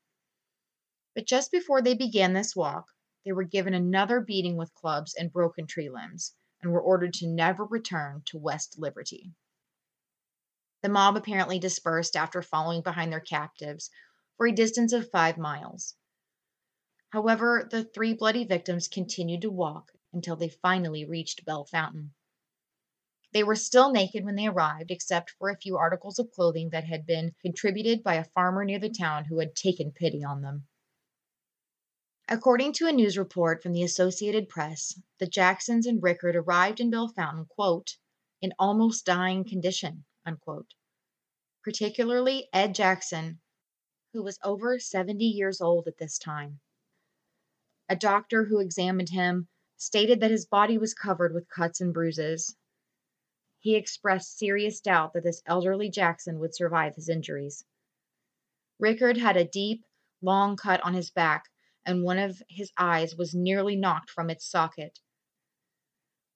Speaker 18: But just before they began this walk, they were given another beating with clubs and broken tree limbs and were ordered to never return to West Liberty. The mob apparently dispersed after following behind their captives for a distance of five miles. However, the three bloody victims continued to walk until they finally reached Bell Bellefontaine. They were still naked when they arrived, except for a few articles of clothing that had been contributed by a farmer near the town who had taken pity on them. According to a news report from the Associated Press, the Jacksons and Rickard arrived in Bellefontaine, quote, in almost dying condition, unquote. Particularly Ed Jackson, who was over 70 years old at this time. A doctor who examined him stated that his body was covered with cuts and bruises. He expressed serious doubt that this elderly Jackson would survive his injuries. Rickard had a deep, long cut on his back, and one of his eyes was nearly knocked from its socket.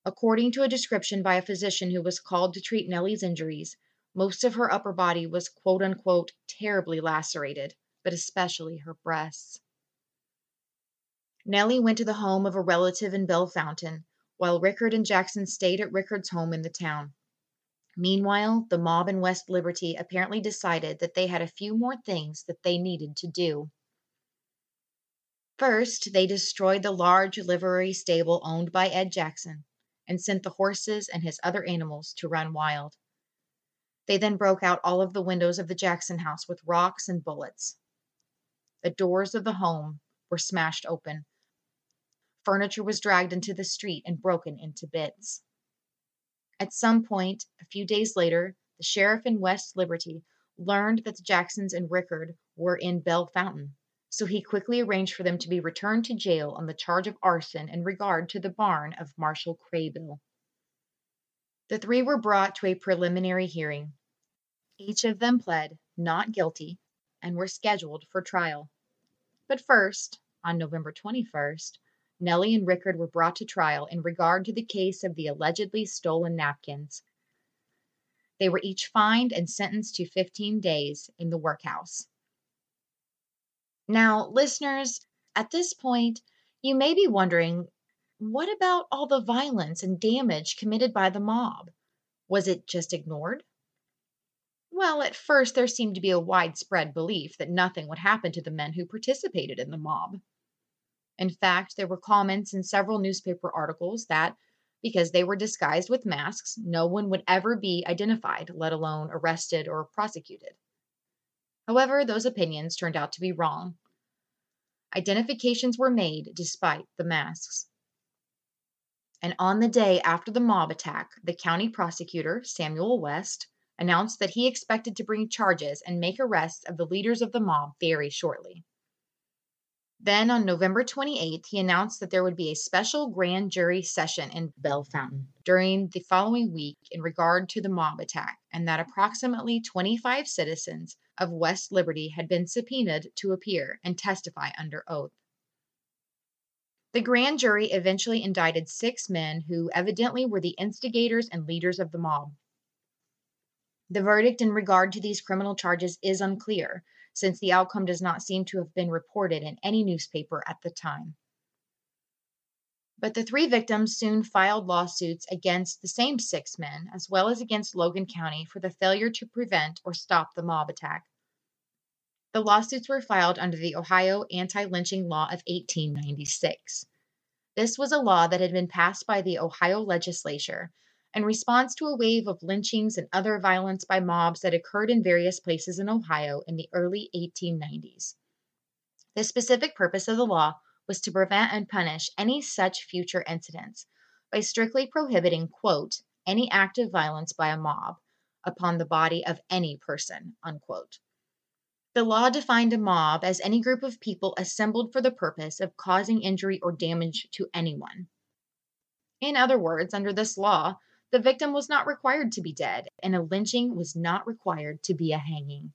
Speaker 18: According to a description by a physician who was called to treat Nellie's injuries, most of her upper body was quote unquote terribly lacerated, but especially her breasts. Nellie went to the home of a relative in Bellefontaine, while Rickard and Jackson stayed at Rickard's home in the town. Meanwhile, the mob in West Liberty apparently decided that they had a few more things that they needed to do. First, they destroyed the large livery stable owned by Ed Jackson and sent the horses and his other animals to run wild. They then broke out all of the windows of the Jackson house with rocks and bullets. The doors of the home were smashed open. Furniture was dragged into the street and broken into bits. At some point, a few days later, the sheriff in West Liberty learned that the Jacksons and Rickard were in Bell Bellefontaine, so he quickly arranged for them to be returned to jail on the charge of arson in regard to the barn of Marshall Craybill. The three were brought to a preliminary hearing. Each of them pled not guilty and were scheduled for trial. But first, on November 21st, Nellie and Rickard were brought to trial in regard to the case of the allegedly stolen napkins. They were each fined and sentenced to 15 days in the workhouse. Now, listeners, at this point, you may be wondering what about all the violence and damage committed by the mob? Was it just ignored? Well, at first there seemed to be a widespread belief that nothing would happen to the men who participated in the mob. In fact, there were comments in several newspaper articles that, because they were disguised with masks, no one would ever be identified, let alone arrested or prosecuted. However, those opinions turned out to be wrong. Identifications were made despite the masks. And on the day after the mob attack, the county prosecutor, Samuel West, announced that he expected to bring charges and make arrests of the leaders of the mob very shortly. Then on November 28th, he announced that there would be a special grand jury session in Bellefontaine during the following week in regard to the mob attack, and that approximately 25 citizens of West Liberty had been subpoenaed to appear and testify under oath. The grand jury eventually indicted six men who evidently were the instigators and leaders of the mob. The verdict in regard to these criminal charges is unclear, since the outcome does not seem to have been reported in any newspaper at the time. But the three victims soon filed lawsuits against the same six men, as well as against Logan County, for the failure to prevent or stop the mob attack. The lawsuits were filed under the Ohio Anti Lynching Law of 1896. This was a law that had been passed by the Ohio legislature in response to a wave of lynchings and other violence by mobs that occurred in various places in Ohio in the early 1890s. The specific purpose of the law was to prevent and punish any such future incidents by strictly prohibiting, quote, any act of violence by a mob upon the body of any person, unquote. The law defined a mob as any group of people assembled for the purpose of causing injury or damage to anyone. In other words, under this law, the victim was not required to be dead, and a lynching was not required to be a hanging.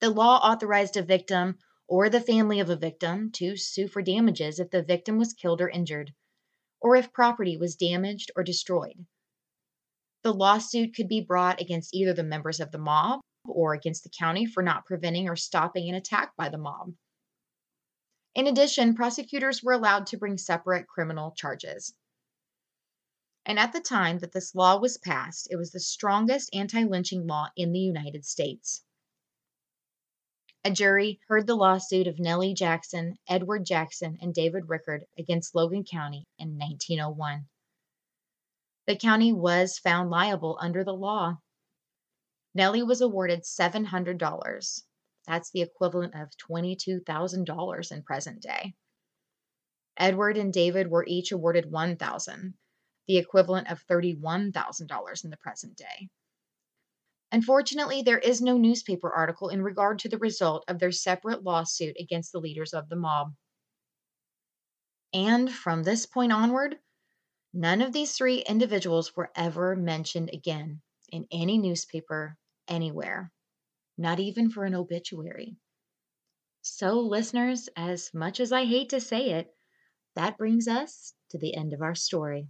Speaker 18: The law authorized a victim or the family of a victim to sue for damages if the victim was killed or injured, or if property was damaged or destroyed. The lawsuit could be brought against either the members of the mob or against the county for not preventing or stopping an attack by the mob. In addition, prosecutors were allowed to bring separate criminal charges. And at the time that this law was passed, it was the strongest anti lynching law in the United States. A jury heard the lawsuit of Nellie Jackson, Edward Jackson, and David Rickard against Logan County in 1901. The county was found liable under the law. Nellie was awarded $700. That's the equivalent of $22,000 in present day. Edward and David were each awarded 1000 the equivalent of $31,000 in the present day. Unfortunately, there is no newspaper article in regard to the result of their separate lawsuit against the leaders of the mob. And from this point onward, none of these three individuals were ever mentioned again in any newspaper anywhere, not even for an obituary. So, listeners, as much as I hate to say it, that brings us to the end of our story.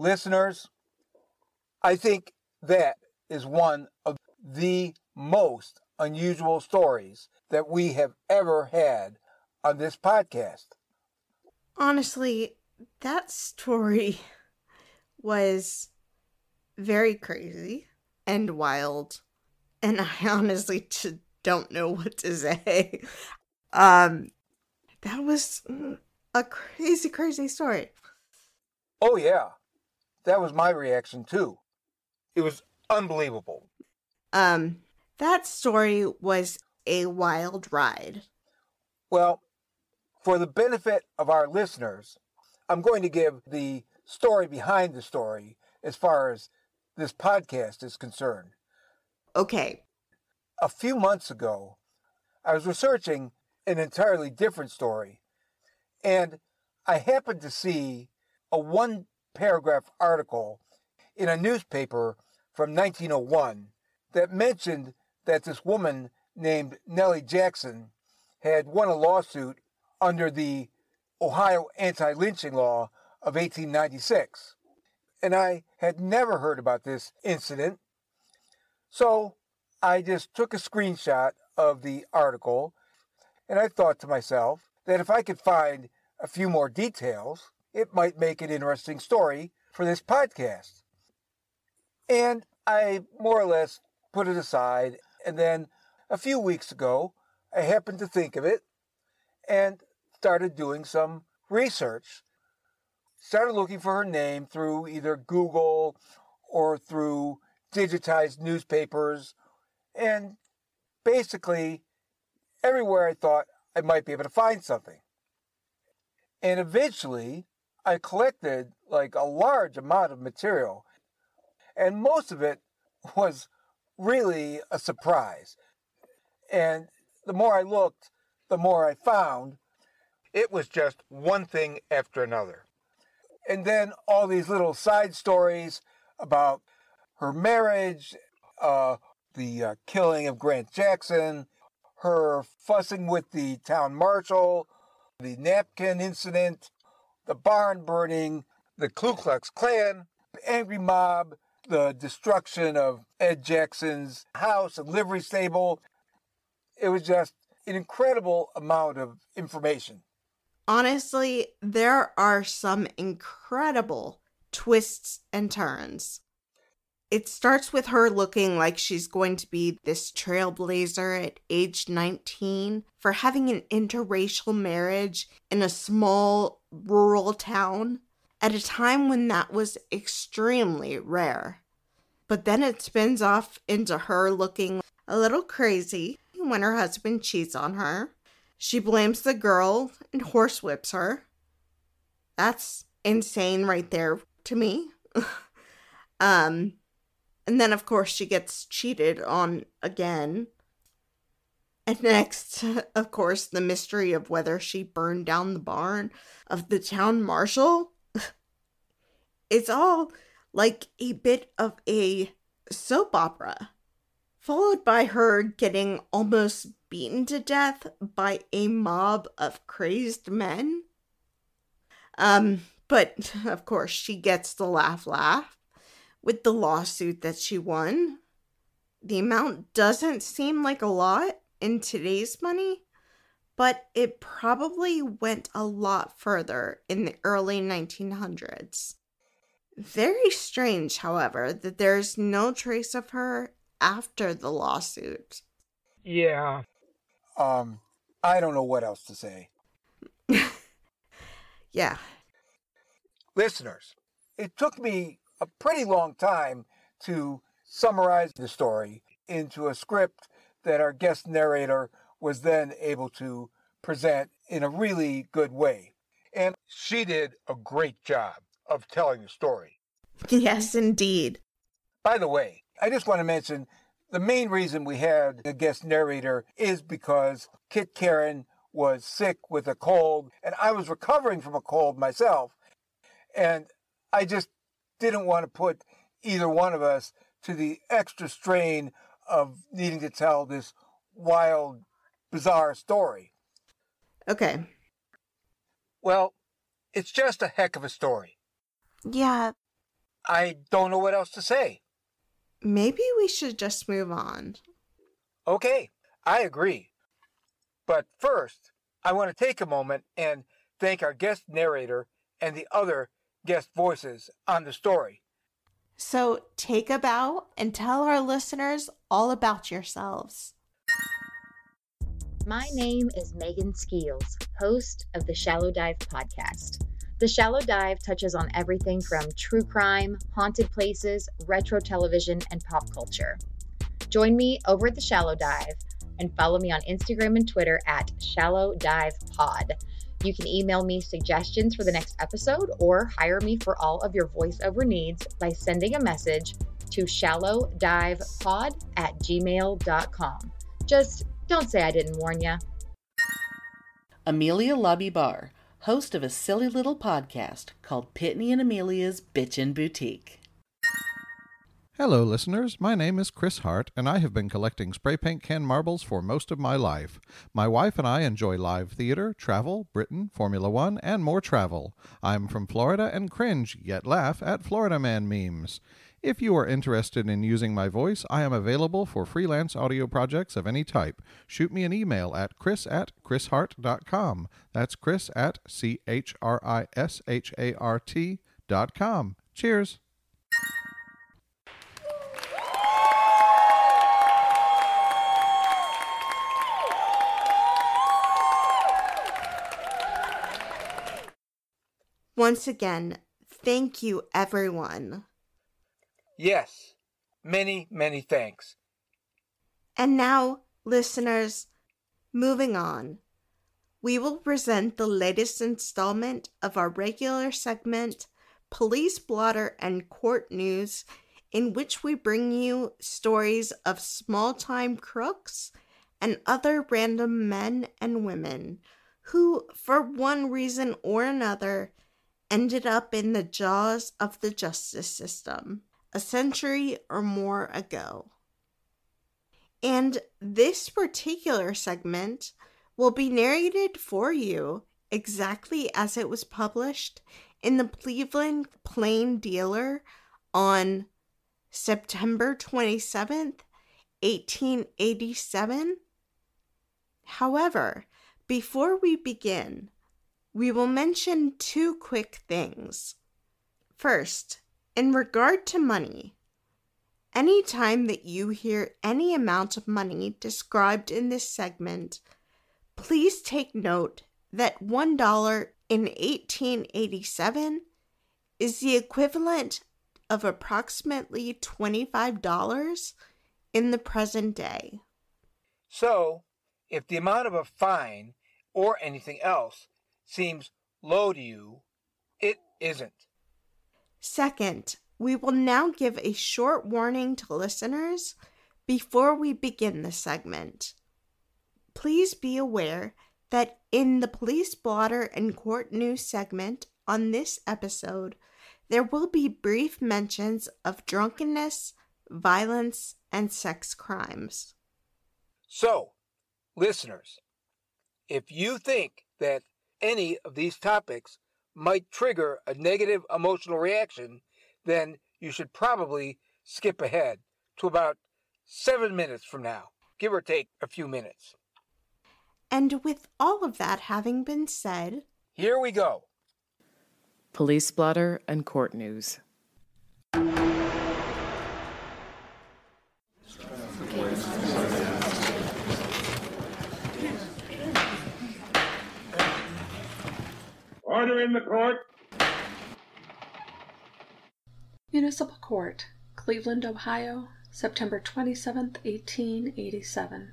Speaker 2: Listeners, I think that is one of the most unusual stories that we have ever had on this podcast.
Speaker 17: Honestly, that story was very crazy and wild, and I honestly just don't know what to say. Um, that was a crazy, crazy story.
Speaker 2: Oh, yeah. That was my reaction, too. It was unbelievable.
Speaker 17: Um, that story was a wild ride.
Speaker 2: Well, for the benefit of our listeners, I'm going to give the story behind the story as far as this podcast is concerned.
Speaker 17: Okay.
Speaker 2: A few months ago, I was researching an entirely different story, and I happened to see a one paragraph article in a newspaper from 1901 that mentioned that this woman named Nellie Jackson had won a lawsuit under the Ohio anti lynching law of 1896. And I had never heard about this incident. So I just took a screenshot of the article and I thought to myself that if I could find a few more details, it might make an interesting story for this podcast. And I more or less put it aside. And then a few weeks ago, I happened to think of it and started doing some research. Started looking for her name through either Google or through digitized newspapers. And basically, everywhere I thought I might be able to find something. And eventually, I collected like a large amount of material, and most of it was really a surprise. And the more I looked, the more I found. It was just one thing after another. And then all these little side stories about her marriage, uh, the uh, killing of Grant Jackson, her fussing with the town marshal, the napkin incident, the barn burning, the Ku Klux Klan, the angry mob, the destruction of Ed Jackson's house and livery stable. It was just an incredible amount of information.
Speaker 17: Honestly, there are some incredible twists and turns. It starts with her looking like she's going to be this trailblazer at age 19 for having an interracial marriage in a small rural town at a time when that was extremely rare. But then it spins off into her looking a little crazy when her husband cheats on her. She blames the girl and horsewhips her. That's insane right there to me. *laughs* um and then of course she gets cheated on again. And next, *laughs* of course, the mystery of whether she burned down the barn of the town marshal. *laughs* it's all like a bit of a soap opera, followed by her getting almost beaten to death by a mob of crazed men. Um, but *laughs* of course, she gets the laugh laugh with the lawsuit that she won. The amount doesn't seem like a lot in today's money, but it probably went a lot further in the early 1900s. Very strange, however, that there's no trace of her after the lawsuit.
Speaker 2: Yeah. Um, I don't know what else to say. *laughs*
Speaker 17: yeah.
Speaker 2: Listeners, it took me a pretty long time to summarize the story into a script that our guest narrator was then able to present in a really good way. And she did a great job of telling the story.
Speaker 17: Yes, indeed.
Speaker 2: By the way, I just want to mention the main reason we had a guest narrator is because Kit Karen was sick with a cold, and I was recovering from a cold myself. And I just didn't want to put either one of us to the extra strain of needing to tell this wild, bizarre story.
Speaker 17: Okay.
Speaker 2: Well, it's just a heck of a story.
Speaker 17: Yeah.
Speaker 2: I don't know what else to say.
Speaker 17: Maybe we should just move on.
Speaker 2: Okay, I agree. But first, I want to take a moment and thank our guest narrator and the other guest voices on the story.
Speaker 17: So take a bow and tell our listeners all about yourselves.
Speaker 18: My name is Megan Skeels, host of the Shallow Dive podcast. The Shallow Dive touches on everything from true crime, haunted places, retro television, and pop culture. Join me over at the Shallow Dive and follow me on Instagram and Twitter at Shallow Dive Pod. You can email me suggestions for the next episode or hire me for all of your voiceover needs by sending a message to shallowdivepod at gmail.com. Just don't say I didn't warn ya.
Speaker 20: Amelia Lobby Bar, host of a silly little podcast called Pitney and Amelia's Bitchin' Boutique.
Speaker 19: Hello, listeners. My name is Chris Hart, and I have been collecting spray paint can marbles for most of my life. My wife and I enjoy live theater, travel, Britain, Formula One, and more travel. I'm from Florida and cringe, yet laugh at Florida Man memes. If you are interested in using my voice, I am available for freelance audio projects of any type. Shoot me an email at chris at chrishart.com. That's chris at C H R I S H A R T dot com. Cheers.
Speaker 17: Once again, thank you, everyone.
Speaker 2: Yes, many, many thanks.
Speaker 17: And now, listeners, moving on. we will present the latest installment of our regular segment, Police Blotter and Court News, in which we bring you stories of small time crooks and other random men and women who, for one reason or another, ended up in the jaws of the justice system a century or more ago. And this particular segment will be narrated for you exactly as it was published in the Cleveland Plain Dealer on September 27th, 1887. However, before we begin, we will mention two quick things. First, in regard to money, any time that you hear any amount of money described in this segment, please take note that $1 in 1887 is the equivalent of approximately $25 in the present day.
Speaker 2: So, if the amount of a fine or anything else seems low to you, it isn't.
Speaker 17: Second, we will now give a short warning to listeners before we begin the segment. Please be aware that in the police blotter and court news segment on this episode, there will be brief mentions of drunkenness, violence, and sex crimes.
Speaker 2: So, listeners, if you think that any of these topics might trigger a negative emotional reaction, then you should probably skip ahead to about seven minutes from now, give or take a few minutes.
Speaker 17: And with all of that having been said,
Speaker 2: here we go.
Speaker 8: Police blotter and court news.
Speaker 21: Order in the court.
Speaker 22: Municipal Court, Cleveland, Ohio, September 27, 1887.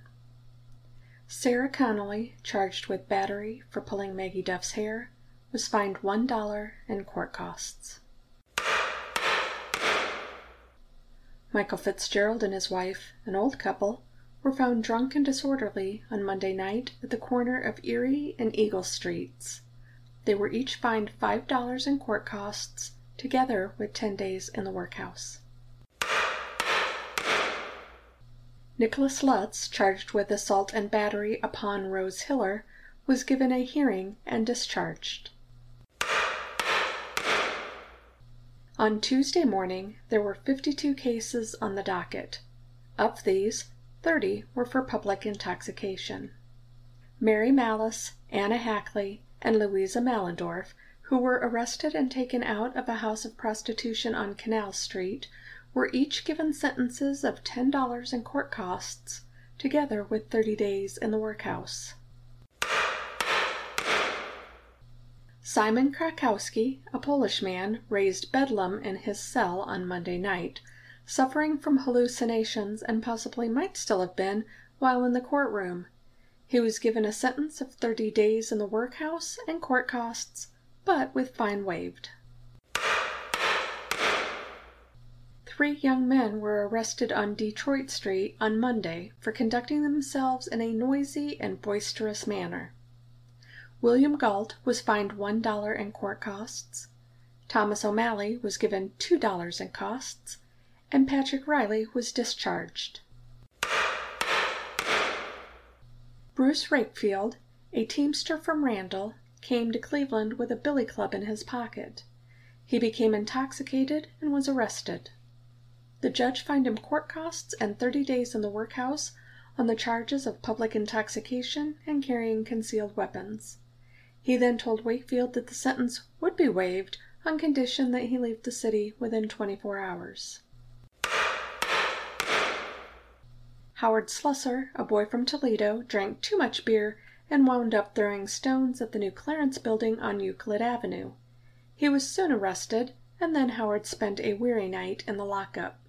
Speaker 22: Sarah Connolly, charged with battery for pulling Maggie Duff's hair, was fined $1 in court costs. Michael Fitzgerald and his wife, an old couple, were found drunk and disorderly on Monday night at the corner of Erie and Eagle Streets. They were each fined $5 in court costs, together with 10 days in the workhouse. Nicholas Lutz, charged with assault and battery upon Rose Hiller, was given a hearing and discharged. On Tuesday morning, there were 52 cases on the docket. Of these, 30 were for public intoxication. Mary Malice, Anna Hackley, and Louisa Malendorf, who were arrested and taken out of a house of prostitution on Canal Street, were each given sentences of $10 in court costs, together with 30 days in the workhouse. Simon Krakowski, a Polish man, raised bedlam in his cell on Monday night, suffering from hallucinations and possibly might still have been while in the courtroom. He was given a sentence of 30 days in the workhouse and court costs, but with fine waived. Three young men were arrested on Detroit Street on Monday for conducting themselves in a noisy and boisterous manner. William Galt was fined $1 in court costs, Thomas O'Malley was given $2 in costs, and Patrick Riley was discharged. Bruce Rakefield, a teamster from Randall, came to Cleveland with a billy club in his pocket. He became intoxicated and was arrested. The judge fined him court costs and 30 days in the workhouse on the charges of public intoxication and carrying concealed weapons. He then told Wakefield that the sentence would be waived on condition that he leave the city within 24 hours. Howard Slusser, a boy from Toledo, drank too much beer and wound up throwing stones at the new Clarence building on Euclid Avenue. He was soon arrested, and then Howard spent a weary night in the lockup.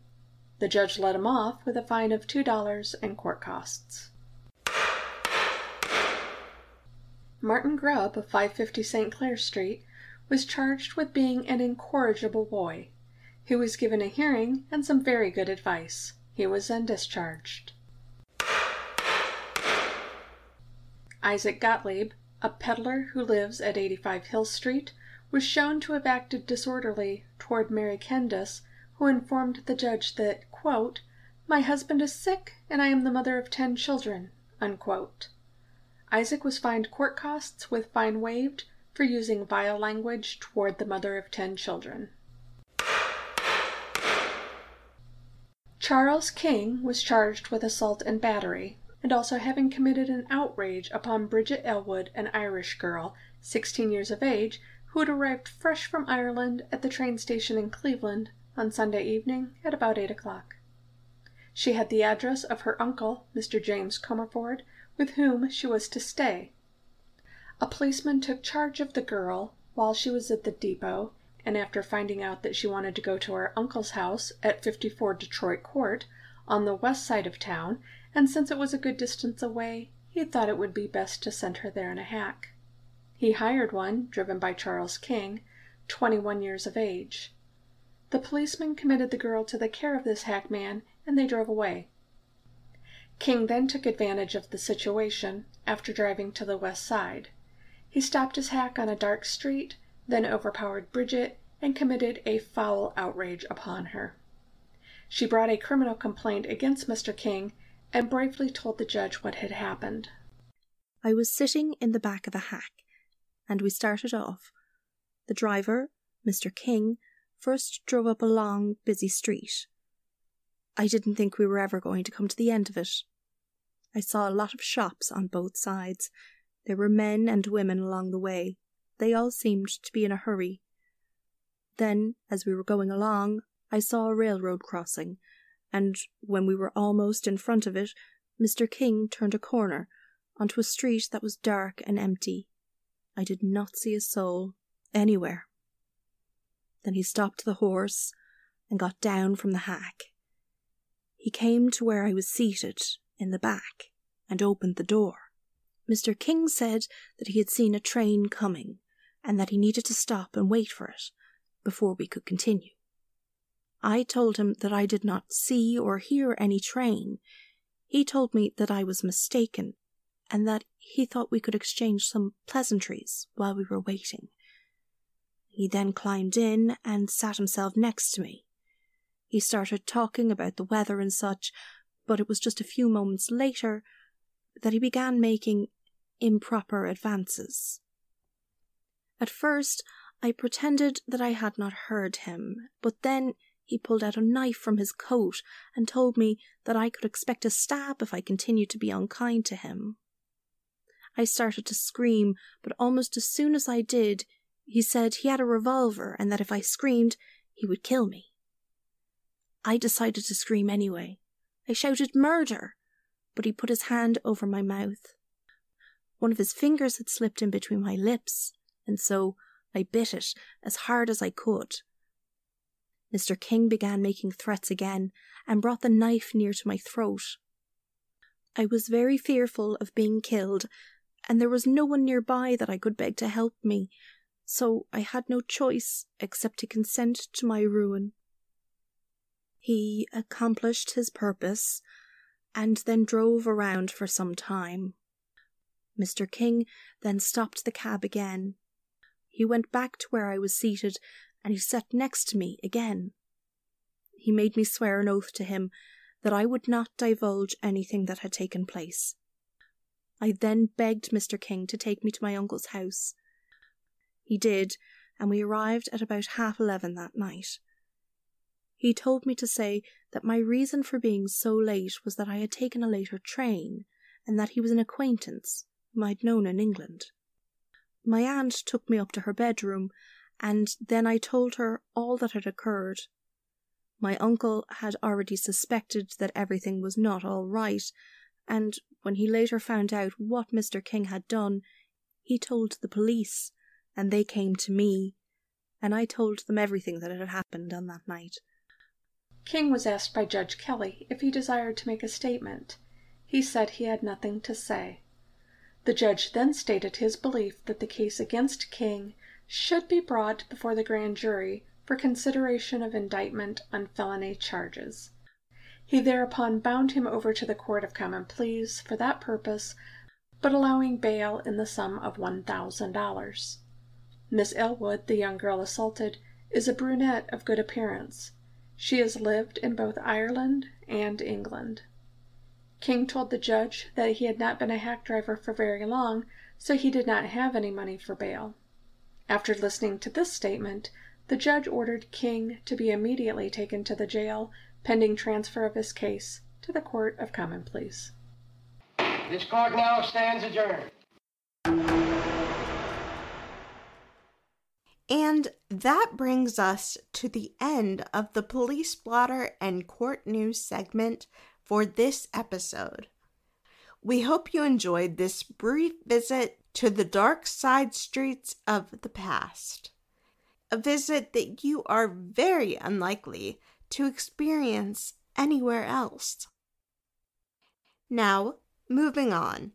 Speaker 22: The judge let him off with a fine of $2 and court costs. Martin Grubb of 550 St. Clair Street was charged with being an incorrigible boy. He was given a hearing and some very good advice. He was then discharged. Isaac Gottlieb, a peddler who lives at 85 Hill Street, was shown to have acted disorderly toward Mary Kendis, who informed the judge that, "My husband is sick and I am the mother of ten children." Isaac was fined court costs with fine waived for using vile language toward the mother of ten children. Charles King was charged with assault and battery, and also having committed an outrage upon Bridget Elwood, an Irish girl, 16 years of age, who had arrived fresh from Ireland at the train station in Cleveland on Sunday evening at about 8 o'clock. She had the address of her uncle, Mr. James Comerford, with whom she was to stay. A policeman took charge of the girl while she was at the depot, and after finding out that she wanted to go to her uncle's house at 54 Detroit Court, on the west side of town, and since it was a good distance away, he thought it would be best to send her there in a hack. He hired one, driven by Charles King, 21 years of age. The policeman committed the girl to the care of this hackman, and they drove away. King then took advantage of the situation, after driving to the west side. He stopped his hack on a dark street, then overpowered Bridget and committed a foul outrage upon her. She brought a criminal complaint against Mr. King and briefly told the judge what had happened.
Speaker 23: I was sitting in the back of a hack, and we started off. The driver, Mr. King, first drove up a long, busy street. I didn't think we were ever going to come to the end of it. I saw a lot of shops on both sides. There were men and women along the way. They all seemed to be in a hurry. Then, as we were going along, I saw a railroad crossing, and when we were almost in front of it, Mr. King turned a corner onto a street that was dark and empty. I did not see a soul anywhere. Then he stopped the horse and got down from the hack. He came to where I was seated in the back and opened the door. Mr. King said that he had seen a train coming and that he needed to stop and wait for it before we could continue. I told him that I did not see or hear any train. He told me that I was mistaken and that he thought we could exchange some pleasantries while we were waiting. He then climbed in and sat himself next to me. He started talking about the weather and such, but it was just a few moments later that he began making improper advances. At first, I pretended that I had not heard him, but then he pulled out a knife from his coat and told me that I could expect a stab if I continued to be unkind to him. I started to scream, but almost as soon as I did, he said he had a revolver and that if I screamed, he would kill me. I decided to scream anyway. I shouted murder, but he put his hand over my mouth. One of his fingers had slipped in between my lips, and so I bit it as hard as I could. Mr. King began making threats again and brought the knife near to my throat. I was very fearful of being killed, and there was no one nearby that I could beg to help me, so I had no choice except to consent to my ruin. He accomplished his purpose and then drove around for some time. Mr. King then stopped the cab again. He went back to where I was seated and he sat next to me again. He made me swear an oath to him that I would not divulge anything that had taken place. I then begged Mr. King to take me to my uncle's house. He did, and we arrived at about half eleven that night. He told me to say that my reason for being so late was that I had taken a later train, and that he was an acquaintance whom I had known in England. My aunt took me up to her bedroom, and then I told her all that had occurred. My uncle had already suspected that everything was not all right, and when he later found out what Mr. King had done, he told the police, and they came to me, and I told them everything that had happened on that night.
Speaker 22: King was asked by Judge Kelly if he desired to make a statement. He said he had nothing to say. The judge then stated his belief that the case against King should be brought before the grand jury for consideration of indictment on felony charges. He thereupon bound him over to the Court of Common Pleas for that purpose, but allowing bail in the sum of $1,000. Miss Elwood, the young girl assaulted, is a brunette of good appearance. She has lived in both Ireland and England. King told the judge that he had not been a hack driver for very long, so he did not have any money for bail. After listening to this statement, the judge ordered King to be immediately taken to the jail pending transfer of his case to the Court of Common Pleas.
Speaker 24: This court now stands adjourned.
Speaker 17: And that brings us to the end of the police blotter and court news segment for this episode. We hope you enjoyed this brief visit to the dark side streets of the past. A visit that you are very unlikely to experience anywhere else. Now, moving on,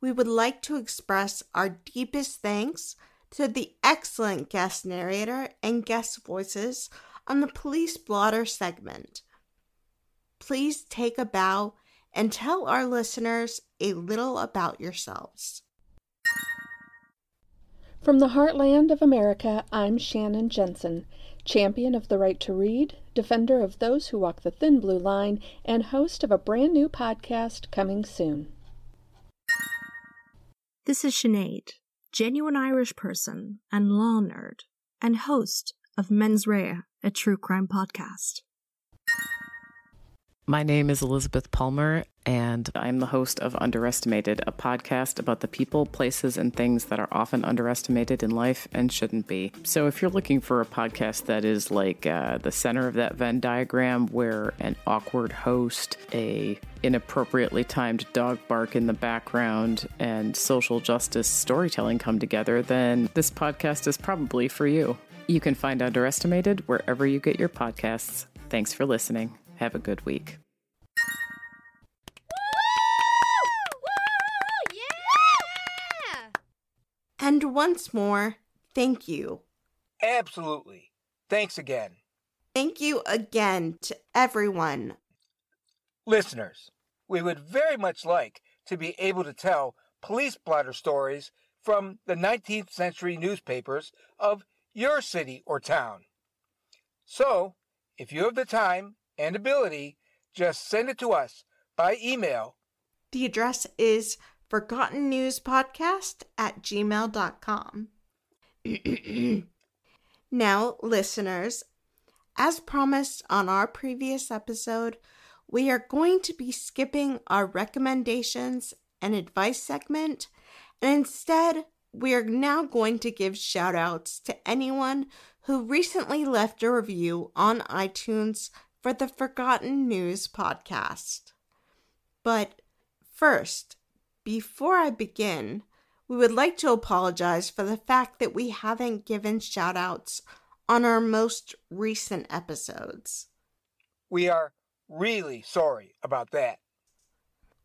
Speaker 17: we would like to express our deepest thanks to the excellent guest narrator and guest voices on the Police Blotter segment. Please take a bow and tell our listeners a little about yourselves.
Speaker 22: From the heartland of America, I'm Shannon Jensen, champion of the right to read, defender of those who walk the thin blue line, and host of a brand new podcast coming soon.
Speaker 23: This is Sinead, genuine Irish person and law nerd, and host of Mens Rea, a true crime podcast.
Speaker 8: My name is Elizabeth Palmer, and I'm the host of Underestimated, a podcast about the people, places, and things that are often underestimated in life and shouldn't be. So, if you're looking for a podcast that is like uh, the center of that Venn diagram, where an awkward host, a inappropriately timed dog bark in the background, and social justice storytelling come together, then this podcast is probably for you. You can find Underestimated wherever you get your podcasts. Thanks for listening. Have a good week.
Speaker 17: And once more, thank you.
Speaker 2: Absolutely. Thanks again.
Speaker 17: Thank you again to everyone.
Speaker 2: Listeners, we would very much like to be able to tell police blotter stories from the 19th century newspapers of your city or town. So, if you have the time and ability, just send it to us by email.
Speaker 17: The address is forgottennewspodcast at gmail.com. *clears throat* now, listeners, as promised on our previous episode, we are going to be skipping our recommendations and advice segment, and instead, we are now going to give shout outs to anyone who recently left a review on iTunes for the Forgotten News podcast. But first, before I begin, we would like to apologize for the fact that we haven't given shout outs on our most recent episodes.
Speaker 2: We are really sorry about that.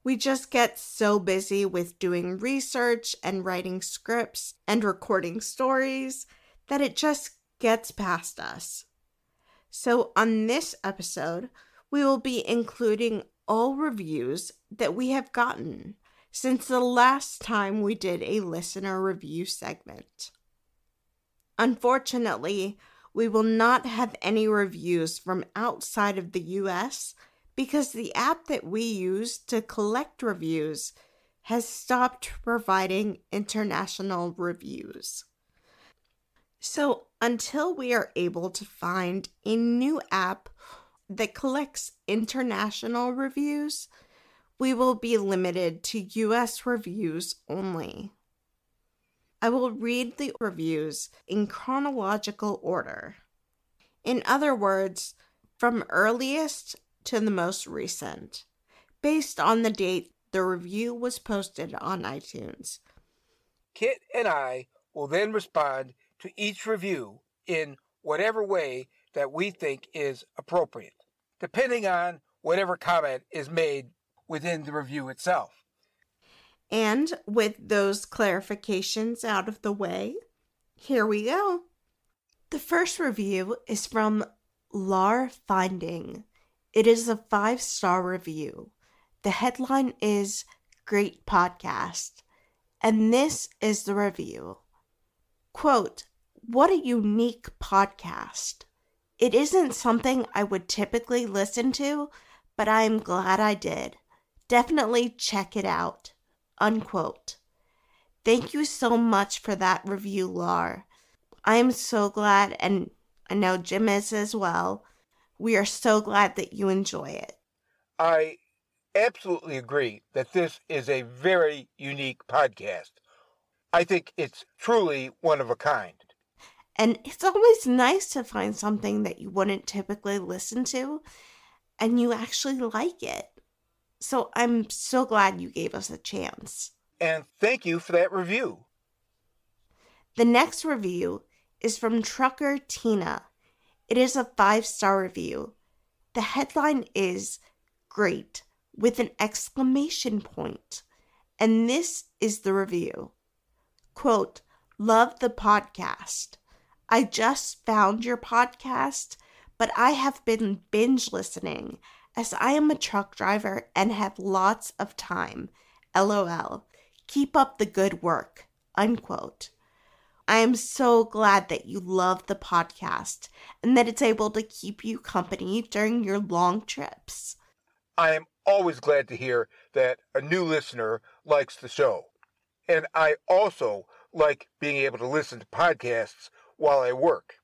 Speaker 17: We just get so busy with doing research and writing scripts and recording stories that it just gets past us. So, on this episode, we will be including all reviews that we have gotten since the last time we did a listener review segment. Unfortunately, we will not have any reviews from outside of the US because the app that we use to collect reviews has stopped providing international reviews. So, until we are able to find a new app that collects international reviews, we will be limited to US reviews only. I will read the reviews in chronological order. In other words, from earliest to the most recent, based on the date the review was posted on iTunes.
Speaker 2: Kit and I will then respond to each review in whatever way that we think is appropriate, depending on whatever comment is made within the review itself.
Speaker 17: And with those clarifications out of the way, here we go. The first review is from Lar Finding. It is a five star review. The headline is Great Podcast. And this is the review. Quote, What a unique podcast. It isn't something I would typically listen to, but I am glad I did. Definitely check it out. Unquote. Thank you so much for that review, Lar. I am so glad, and I know Jim is as well. We are so glad that you enjoy it.
Speaker 2: I absolutely agree that this is a very unique podcast. I think it's truly one of a kind.
Speaker 17: And it's always nice to find something that you wouldn't typically listen to and you actually like it. So I'm so glad you gave us a chance.
Speaker 2: And thank you for that review.
Speaker 17: The next review is from Trucker Tina. It is a five star review. The headline is Great with an exclamation point. And this is the review. Quote, Love the podcast. I just found your podcast, but I have been binge listening as I am a truck driver and have lots of time. LOL. Keep up the good work. Unquote. I am so glad that you love the podcast and that it's able to keep you company during your long trips.
Speaker 2: I am always glad to hear that a new listener likes the show. And I also like being able to listen to podcasts while I work.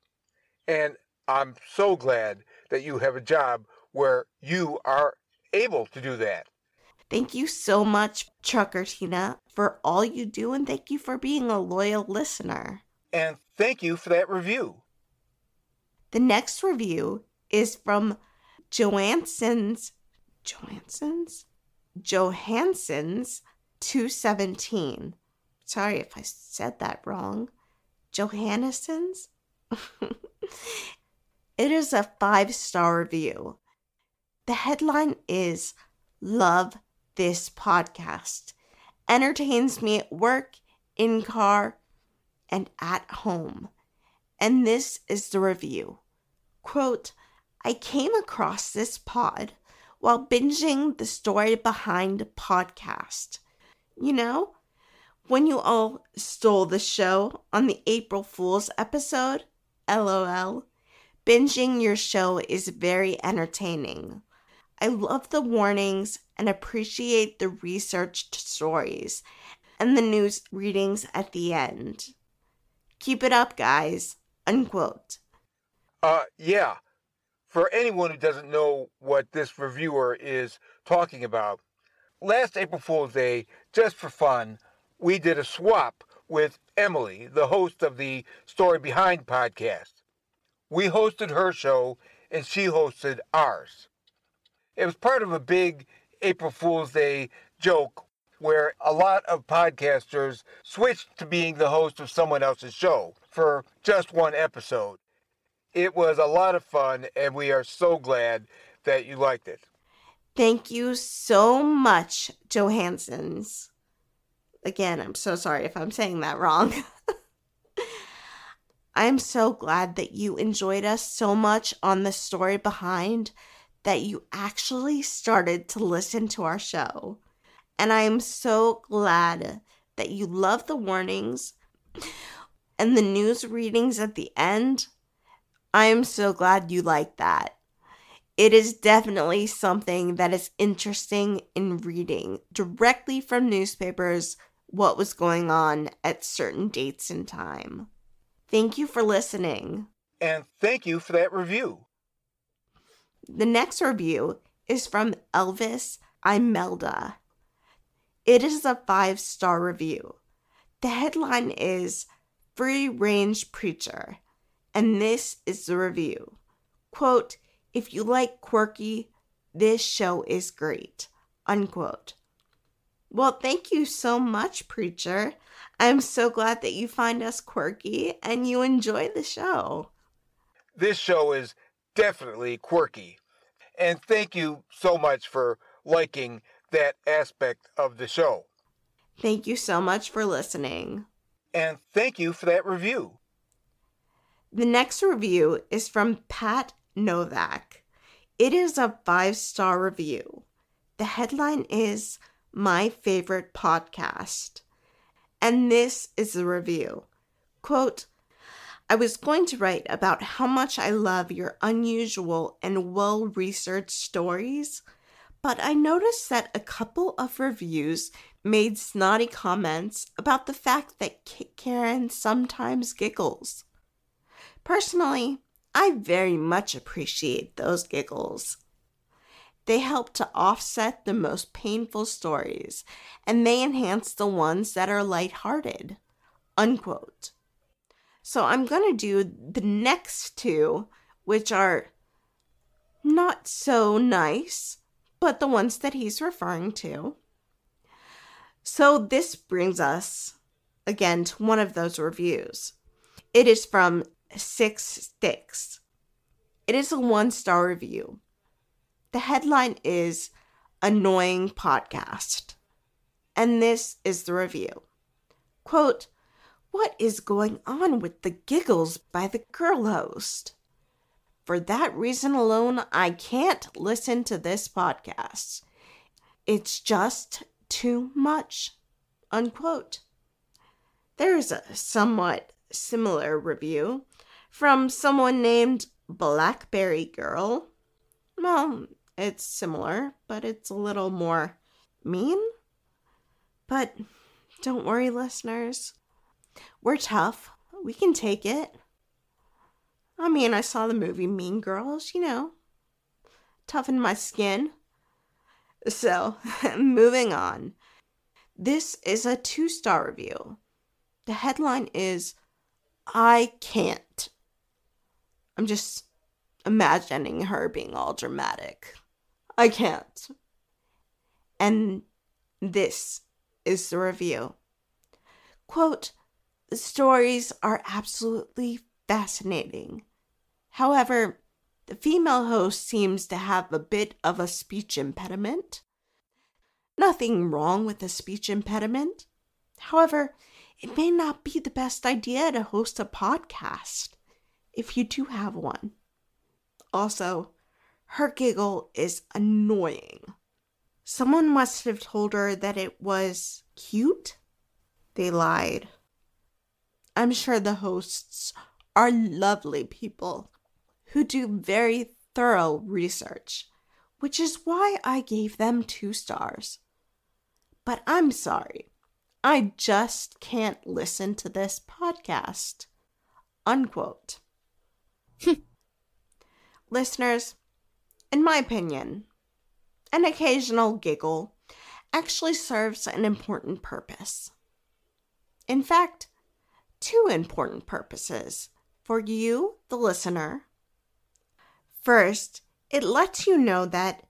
Speaker 2: And I'm so glad that you have a job where you are able to do that.
Speaker 17: Thank you so much, Trucker Tina, for all you do, and thank you for being a loyal listener.
Speaker 2: And thank you for that review.
Speaker 17: The next review is from Johansson's Johansson's Johansson's 217. Sorry if I said that wrong. Johannesson's? *laughs* it is a five star review. The headline is Love This Podcast. Entertains me at work, in car, and at home. And this is the review. Quote, I came across this pod while binging the story behind podcast. You know, when you all stole the show on the April Fool's episode, lol. Binging your show is very entertaining. I love the warnings and appreciate the researched stories and the news readings at the end. Keep it up, guys. Unquote.
Speaker 2: Uh, yeah. For anyone who doesn't know what this reviewer is talking about, last April Fool's Day, just for fun, we did a swap with Emily, the host of the Story Behind podcast. We hosted her show and she hosted ours. It was part of a big April Fool's Day joke where a lot of podcasters switched to being the host of someone else's show for just one episode. It was a lot of fun, and we are so glad that you liked it.
Speaker 17: Thank you so much, Johansson's. Again, I'm so sorry if I'm saying that wrong. *laughs* I'm so glad that you enjoyed us so much on the story behind that you actually started to listen to our show. And I am so glad that you love the warnings *laughs* and the news readings at the end. I am so glad you like that. It is definitely something that is interesting in reading directly from newspapers what was going on at certain dates and time. Thank you for listening.
Speaker 2: And thank you for that review.
Speaker 17: The next review is from Elvis Imelda. It is a five star review. The headline is Free Range Preacher, and this is the review. Quote, if you like quirky, this show is great. Unquote. Well, thank you so much, Preacher. I'm so glad that you find us quirky and you enjoy the show.
Speaker 2: This show is definitely quirky. And thank you so much for liking that aspect of the show.
Speaker 17: Thank you so much for listening.
Speaker 2: And thank you for that review.
Speaker 17: The next review is from Pat Novak. It is a five star review. The headline is My Favorite Podcast. And this is the review. Quote, I was going to write about how much I love your unusual and well researched stories, but I noticed that a couple of reviews made snotty comments about the fact that Caren sometimes giggles. Personally, I very much appreciate those giggles. They help to offset the most painful stories, and they enhance the ones that are lighthearted. Unquote. So I'm going to do the next two, which are not so nice, but the ones that he's referring to. So this brings us again to one of those reviews. It is from Six Sticks. It is a one star review. The headline is Annoying Podcast. And this is the review. Quote, What is going on with the giggles by the girl host? For that reason alone, I can't listen to this podcast. It's just too much. Unquote. There is a somewhat similar review from someone named Blackberry Girl. Well, it's similar, but it's a little more mean. But don't worry, listeners. We're tough. We can take it. I mean, I saw the movie Mean Girls, you know. Toughen my skin. So, *laughs* moving on. This is a two star review. The headline is I can't. I'm just imagining her being all dramatic. I can't. And this is the review. Quote, the stories are absolutely fascinating. However, the female host seems to have a bit of a speech impediment. Nothing wrong with a speech impediment. However, it may not be the best idea to host a podcast if you do have one. Also, her giggle is annoying. Someone must have told her that it was cute. They lied. I'm sure the hosts are lovely people who do very thorough research, which is why I gave them two stars. But I'm sorry, I just can't listen to this podcast. Unquote. *laughs* Listeners, in my opinion, an occasional giggle actually serves an important purpose. In fact, two important purposes for you, the listener. First, it lets you know that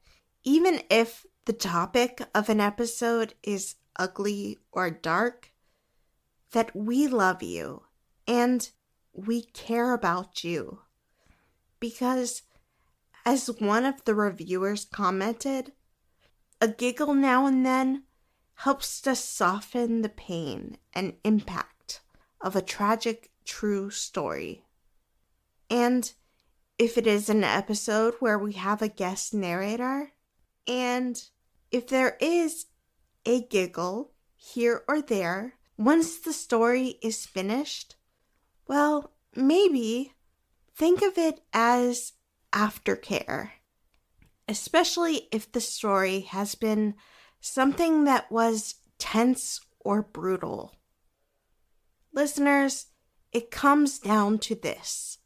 Speaker 17: even if the topic of an episode is ugly or dark, that we love you and we care about you. Because, as one of the reviewers commented, a giggle now and then helps to soften the pain and impact of a tragic true story. And if it is an episode where we have a guest narrator, and if there is a giggle here or there once the story is finished, well, maybe think of it as aftercare, especially if the story has been something that was tense or brutal. Listeners, it comes down to this.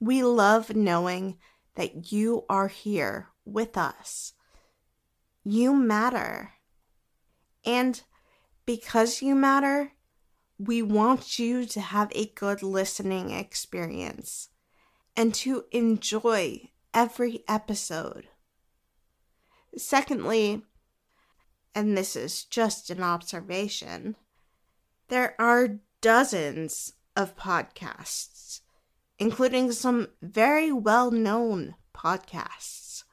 Speaker 17: We love knowing that you are here with us. You matter. And because you matter, we want you to have a good listening experience and to enjoy every episode. Secondly, and this is just an observation, there are dozens of podcasts, including some very well known podcasts,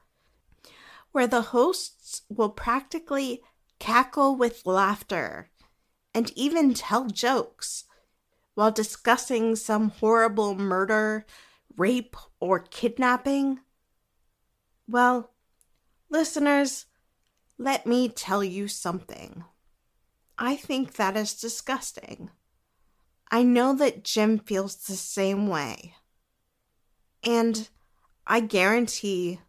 Speaker 17: where the hosts will practically cackle with laughter, and even tell jokes while discussing some horrible murder, rape, or kidnapping? Well, listeners, let me tell you something. I think that is disgusting. I know that Jim feels the same way. And I guarantee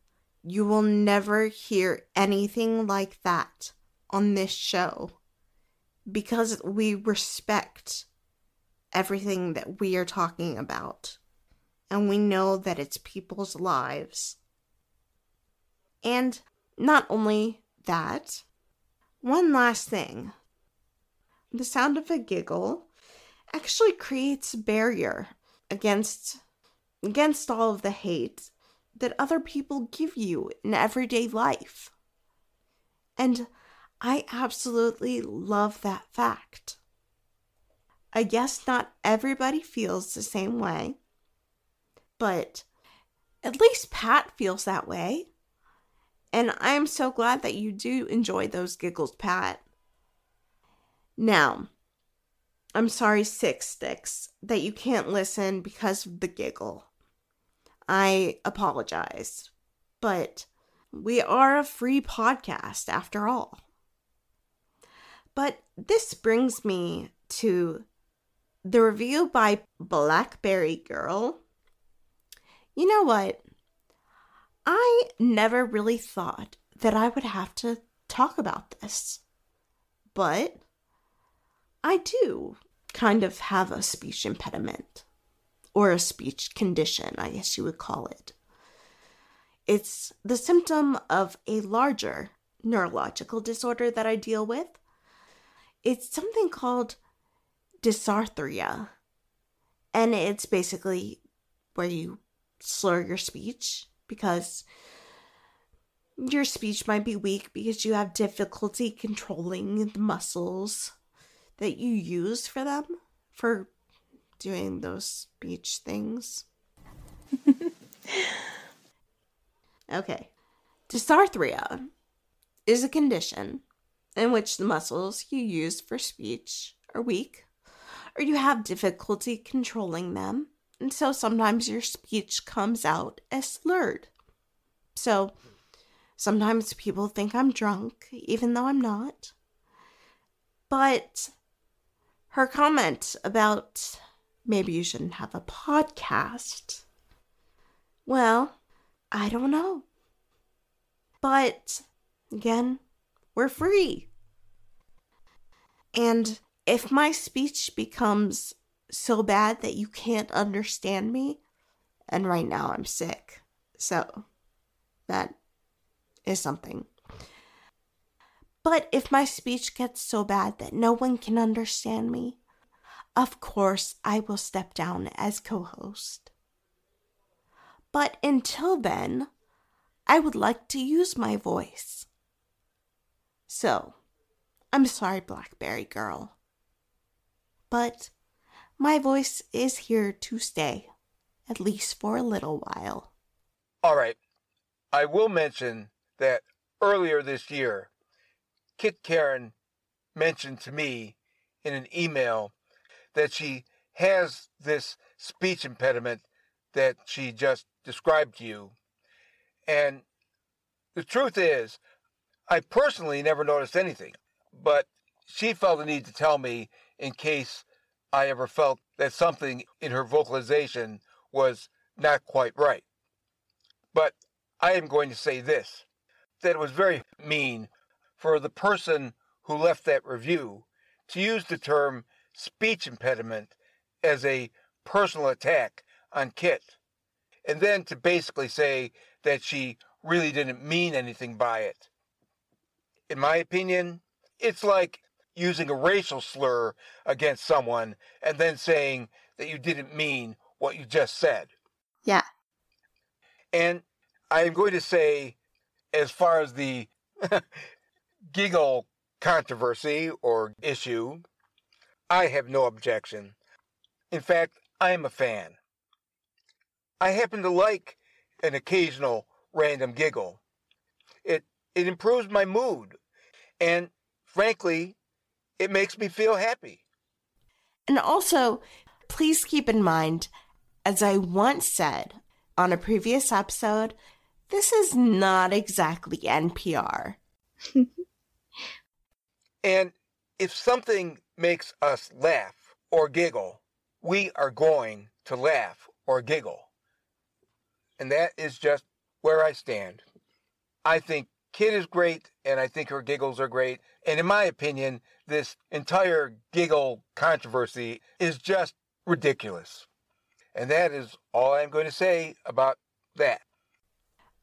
Speaker 17: you will never hear anything like that on this show because we respect everything that we are talking about and we know that it's people's lives. And not only that, one last thing the sound of a giggle actually creates a barrier against against all of the hate that other people give you in everyday life. And I absolutely love that fact. I guess not everybody feels the same way, but at least Pat feels that way. And I'm so glad that you do enjoy those giggles, Pat. Now, I'm sorry, Six Sticks, that you can't listen because of the giggle. I apologize, but we are a free podcast after all. But this brings me to the review by Blackberry Girl. You know what? I never really thought that I would have to talk about this. But I do kind of have a speech impediment, or a speech condition, I guess you would call it. It's the symptom of a larger neurological disorder that I deal with. It's something called dysarthria, and it's basically where you slur your speech because your speech might be weak because you have difficulty controlling the muscles that you use for them for doing those speech things. *laughs* okay. Dysarthria is a condition in which the muscles you use for speech are weak or you have difficulty controlling them, and so sometimes your speech comes out as slurred. So sometimes people think I'm drunk, even though I'm not. But her comment about maybe you shouldn't have a podcast, well, I don't know. But again, we're free. And if my speech becomes so bad that you can't understand me, and right now I'm sick, so that is something. But if my speech gets so bad that no one can understand me, of course I will step down as co host. But until then, I would like to use my voice. So, I'm sorry, Blackberry Girl. But my voice is here to stay, at least for a little while.
Speaker 2: All right. I will mention that earlier this year, Kit Caren mentioned to me in an email that she has this speech impediment that she just described to you. And the truth is, I personally never noticed anything, but she felt the need to tell me in case I ever felt that something in her vocalization was not quite right. But I am going to say this that it was very mean for the person who left that review to use the term speech impediment as a personal attack on Kit, and then to basically say that she really didn't mean anything by it. In my opinion, it's like using a racial slur against someone and then saying that you didn't mean what you just said.
Speaker 17: Yeah.
Speaker 2: And I am going to say, as far as the *laughs* giggle controversy or issue, I have no objection. In fact, I am a fan. I happen to like an occasional random giggle. It it improves my mood. And frankly, it makes me feel happy.
Speaker 17: And also, please keep in mind, as I once said on a previous episode, this is not exactly NPR. *laughs*
Speaker 2: and if something makes us laugh or giggle, we are going to laugh or giggle. And that is just where I stand. I think Kit is great, and I think her giggles are great. And in my opinion, this entire giggle controversy is just ridiculous. And that is all I'm going to say about that.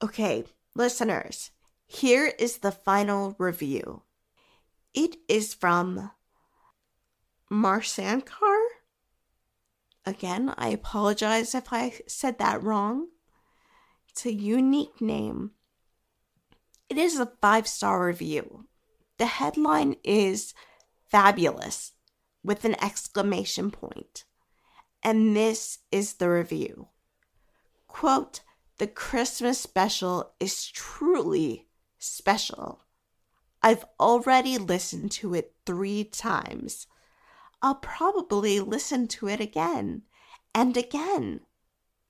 Speaker 17: Okay, listeners, here is the final review. It is from Marsankar. Again, I apologize if I said that wrong. It's a unique name. It is a five star review. The headline is fabulous with an exclamation point. And this is the review. Quote, the Christmas special is truly special. I've already listened to it three times. I'll probably listen to it again and again.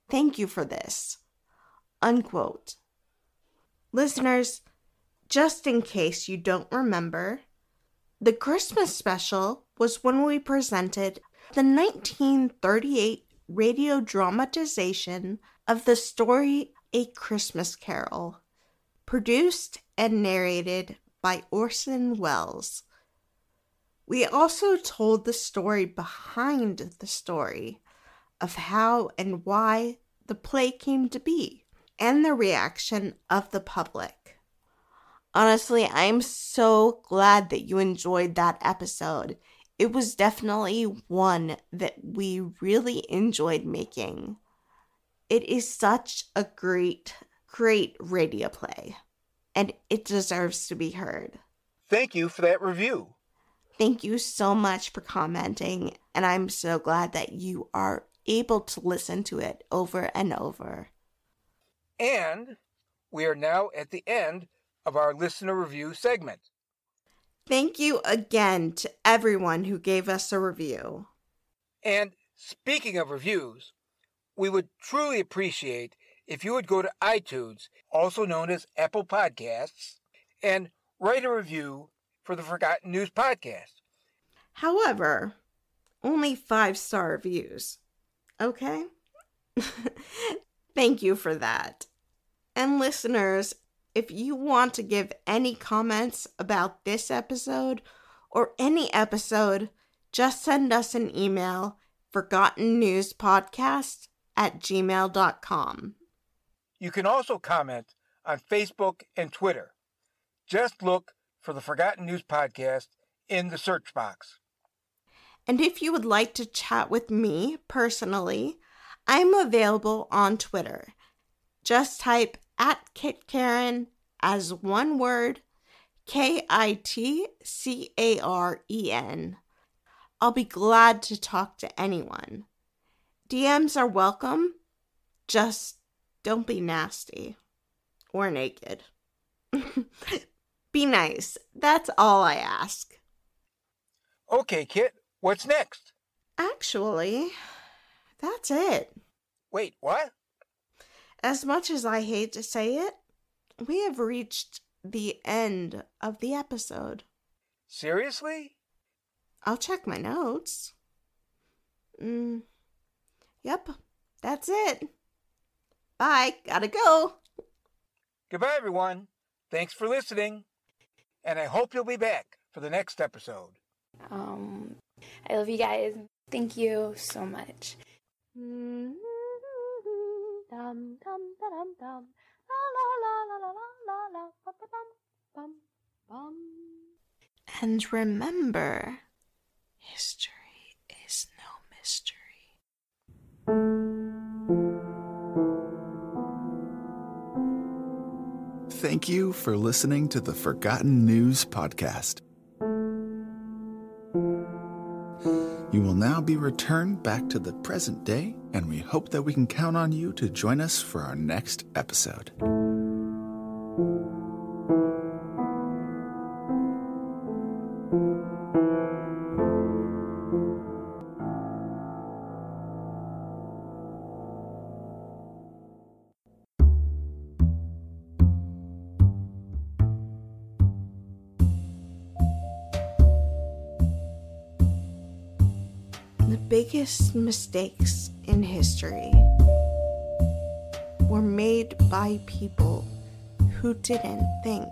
Speaker 17: Thank you for this. Unquote. Listeners, just in case you don't remember, the Christmas special was when we presented the 1938 radio dramatization of the story A Christmas Carol, produced and narrated by Orson Welles. We also told the story behind the story of how and why the play came to be and the reaction of the public. Honestly, I'm so glad that you enjoyed that episode. It was definitely one that we really enjoyed making. It is such a great, great radio play, and it deserves to be heard.
Speaker 2: Thank you for that review.
Speaker 17: Thank you so much for commenting, and I'm so glad that you are able to listen to it over and over.
Speaker 2: And we are now at the end of our listener review segment.
Speaker 17: Thank you again to everyone who gave us a review.
Speaker 2: And speaking of reviews, we would truly appreciate if you would go to iTunes, also known as Apple Podcasts, and write a review for the Forgotten News Podcast.
Speaker 17: However, only five star reviews. Okay? *laughs* Thank you for that. And listeners, if you want to give any comments about this episode or any episode, just send us an email forgottennewspodcast at gmail.com.
Speaker 2: You can also comment on Facebook and Twitter. Just look for the Forgotten News Podcast in the search box.
Speaker 17: And if you would like to chat with me personally, I'm available on Twitter. Just type at Kit Caren as one word K I T C A R E N. I'll be glad to talk to anyone. DMs are welcome, just don't be nasty or naked. *laughs* be nice. That's all I ask.
Speaker 2: Okay, Kit, what's next?
Speaker 17: Actually, that's it.
Speaker 2: Wait, what?
Speaker 17: As much as I hate to say it, we have reached the end of the episode.
Speaker 2: Seriously?
Speaker 17: I'll check my notes. Mm, yep, that's it. Bye, gotta go.
Speaker 2: Goodbye, everyone. Thanks for listening. And I hope you'll be back for the next episode.
Speaker 11: Um, I love you guys. Thank you so much.
Speaker 15: Dum, dum, da-dum, dum. La, la, la, la, la, la, la, ba, ba, bum, bum, bum.
Speaker 17: And remember, history is no mystery.
Speaker 16: Thank you for listening to the Forgotten News Podcast. You will now be returned back to the present day, and we hope that we can count on you to join us for our next episode.
Speaker 17: Biggest mistakes in history were made by people who didn't think.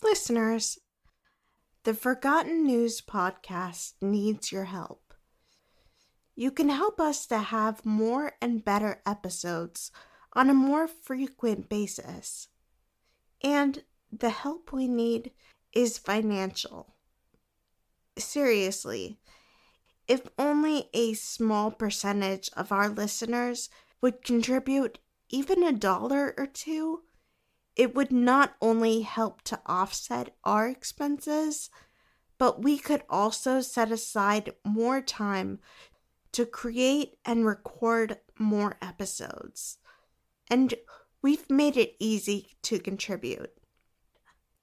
Speaker 17: Listeners, the Forgotten News podcast needs your help. You can help us to have more and better episodes on a more frequent basis. And the help we need is financial. Seriously, if only a small percentage of our listeners would contribute even a dollar or two, it would not only help to offset our expenses, but we could also set aside more time to create and record more episodes. And we've made it easy to contribute.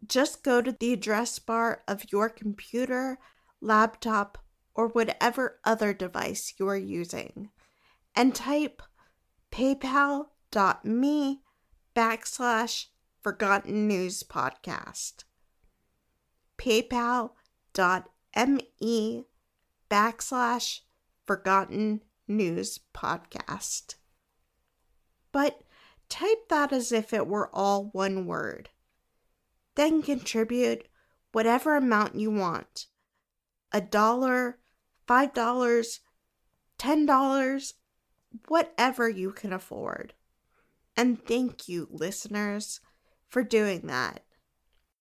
Speaker 17: Just go to the address bar of your computer, laptop, or whatever other device you are using and type paypal.me backslash forgotten news podcast. PayPal.me backslash forgotten news podcast. But type that as if it were all one word. Then contribute whatever amount you want a dollar, five dollars, ten dollars, whatever you can afford. And thank you, listeners, for doing that.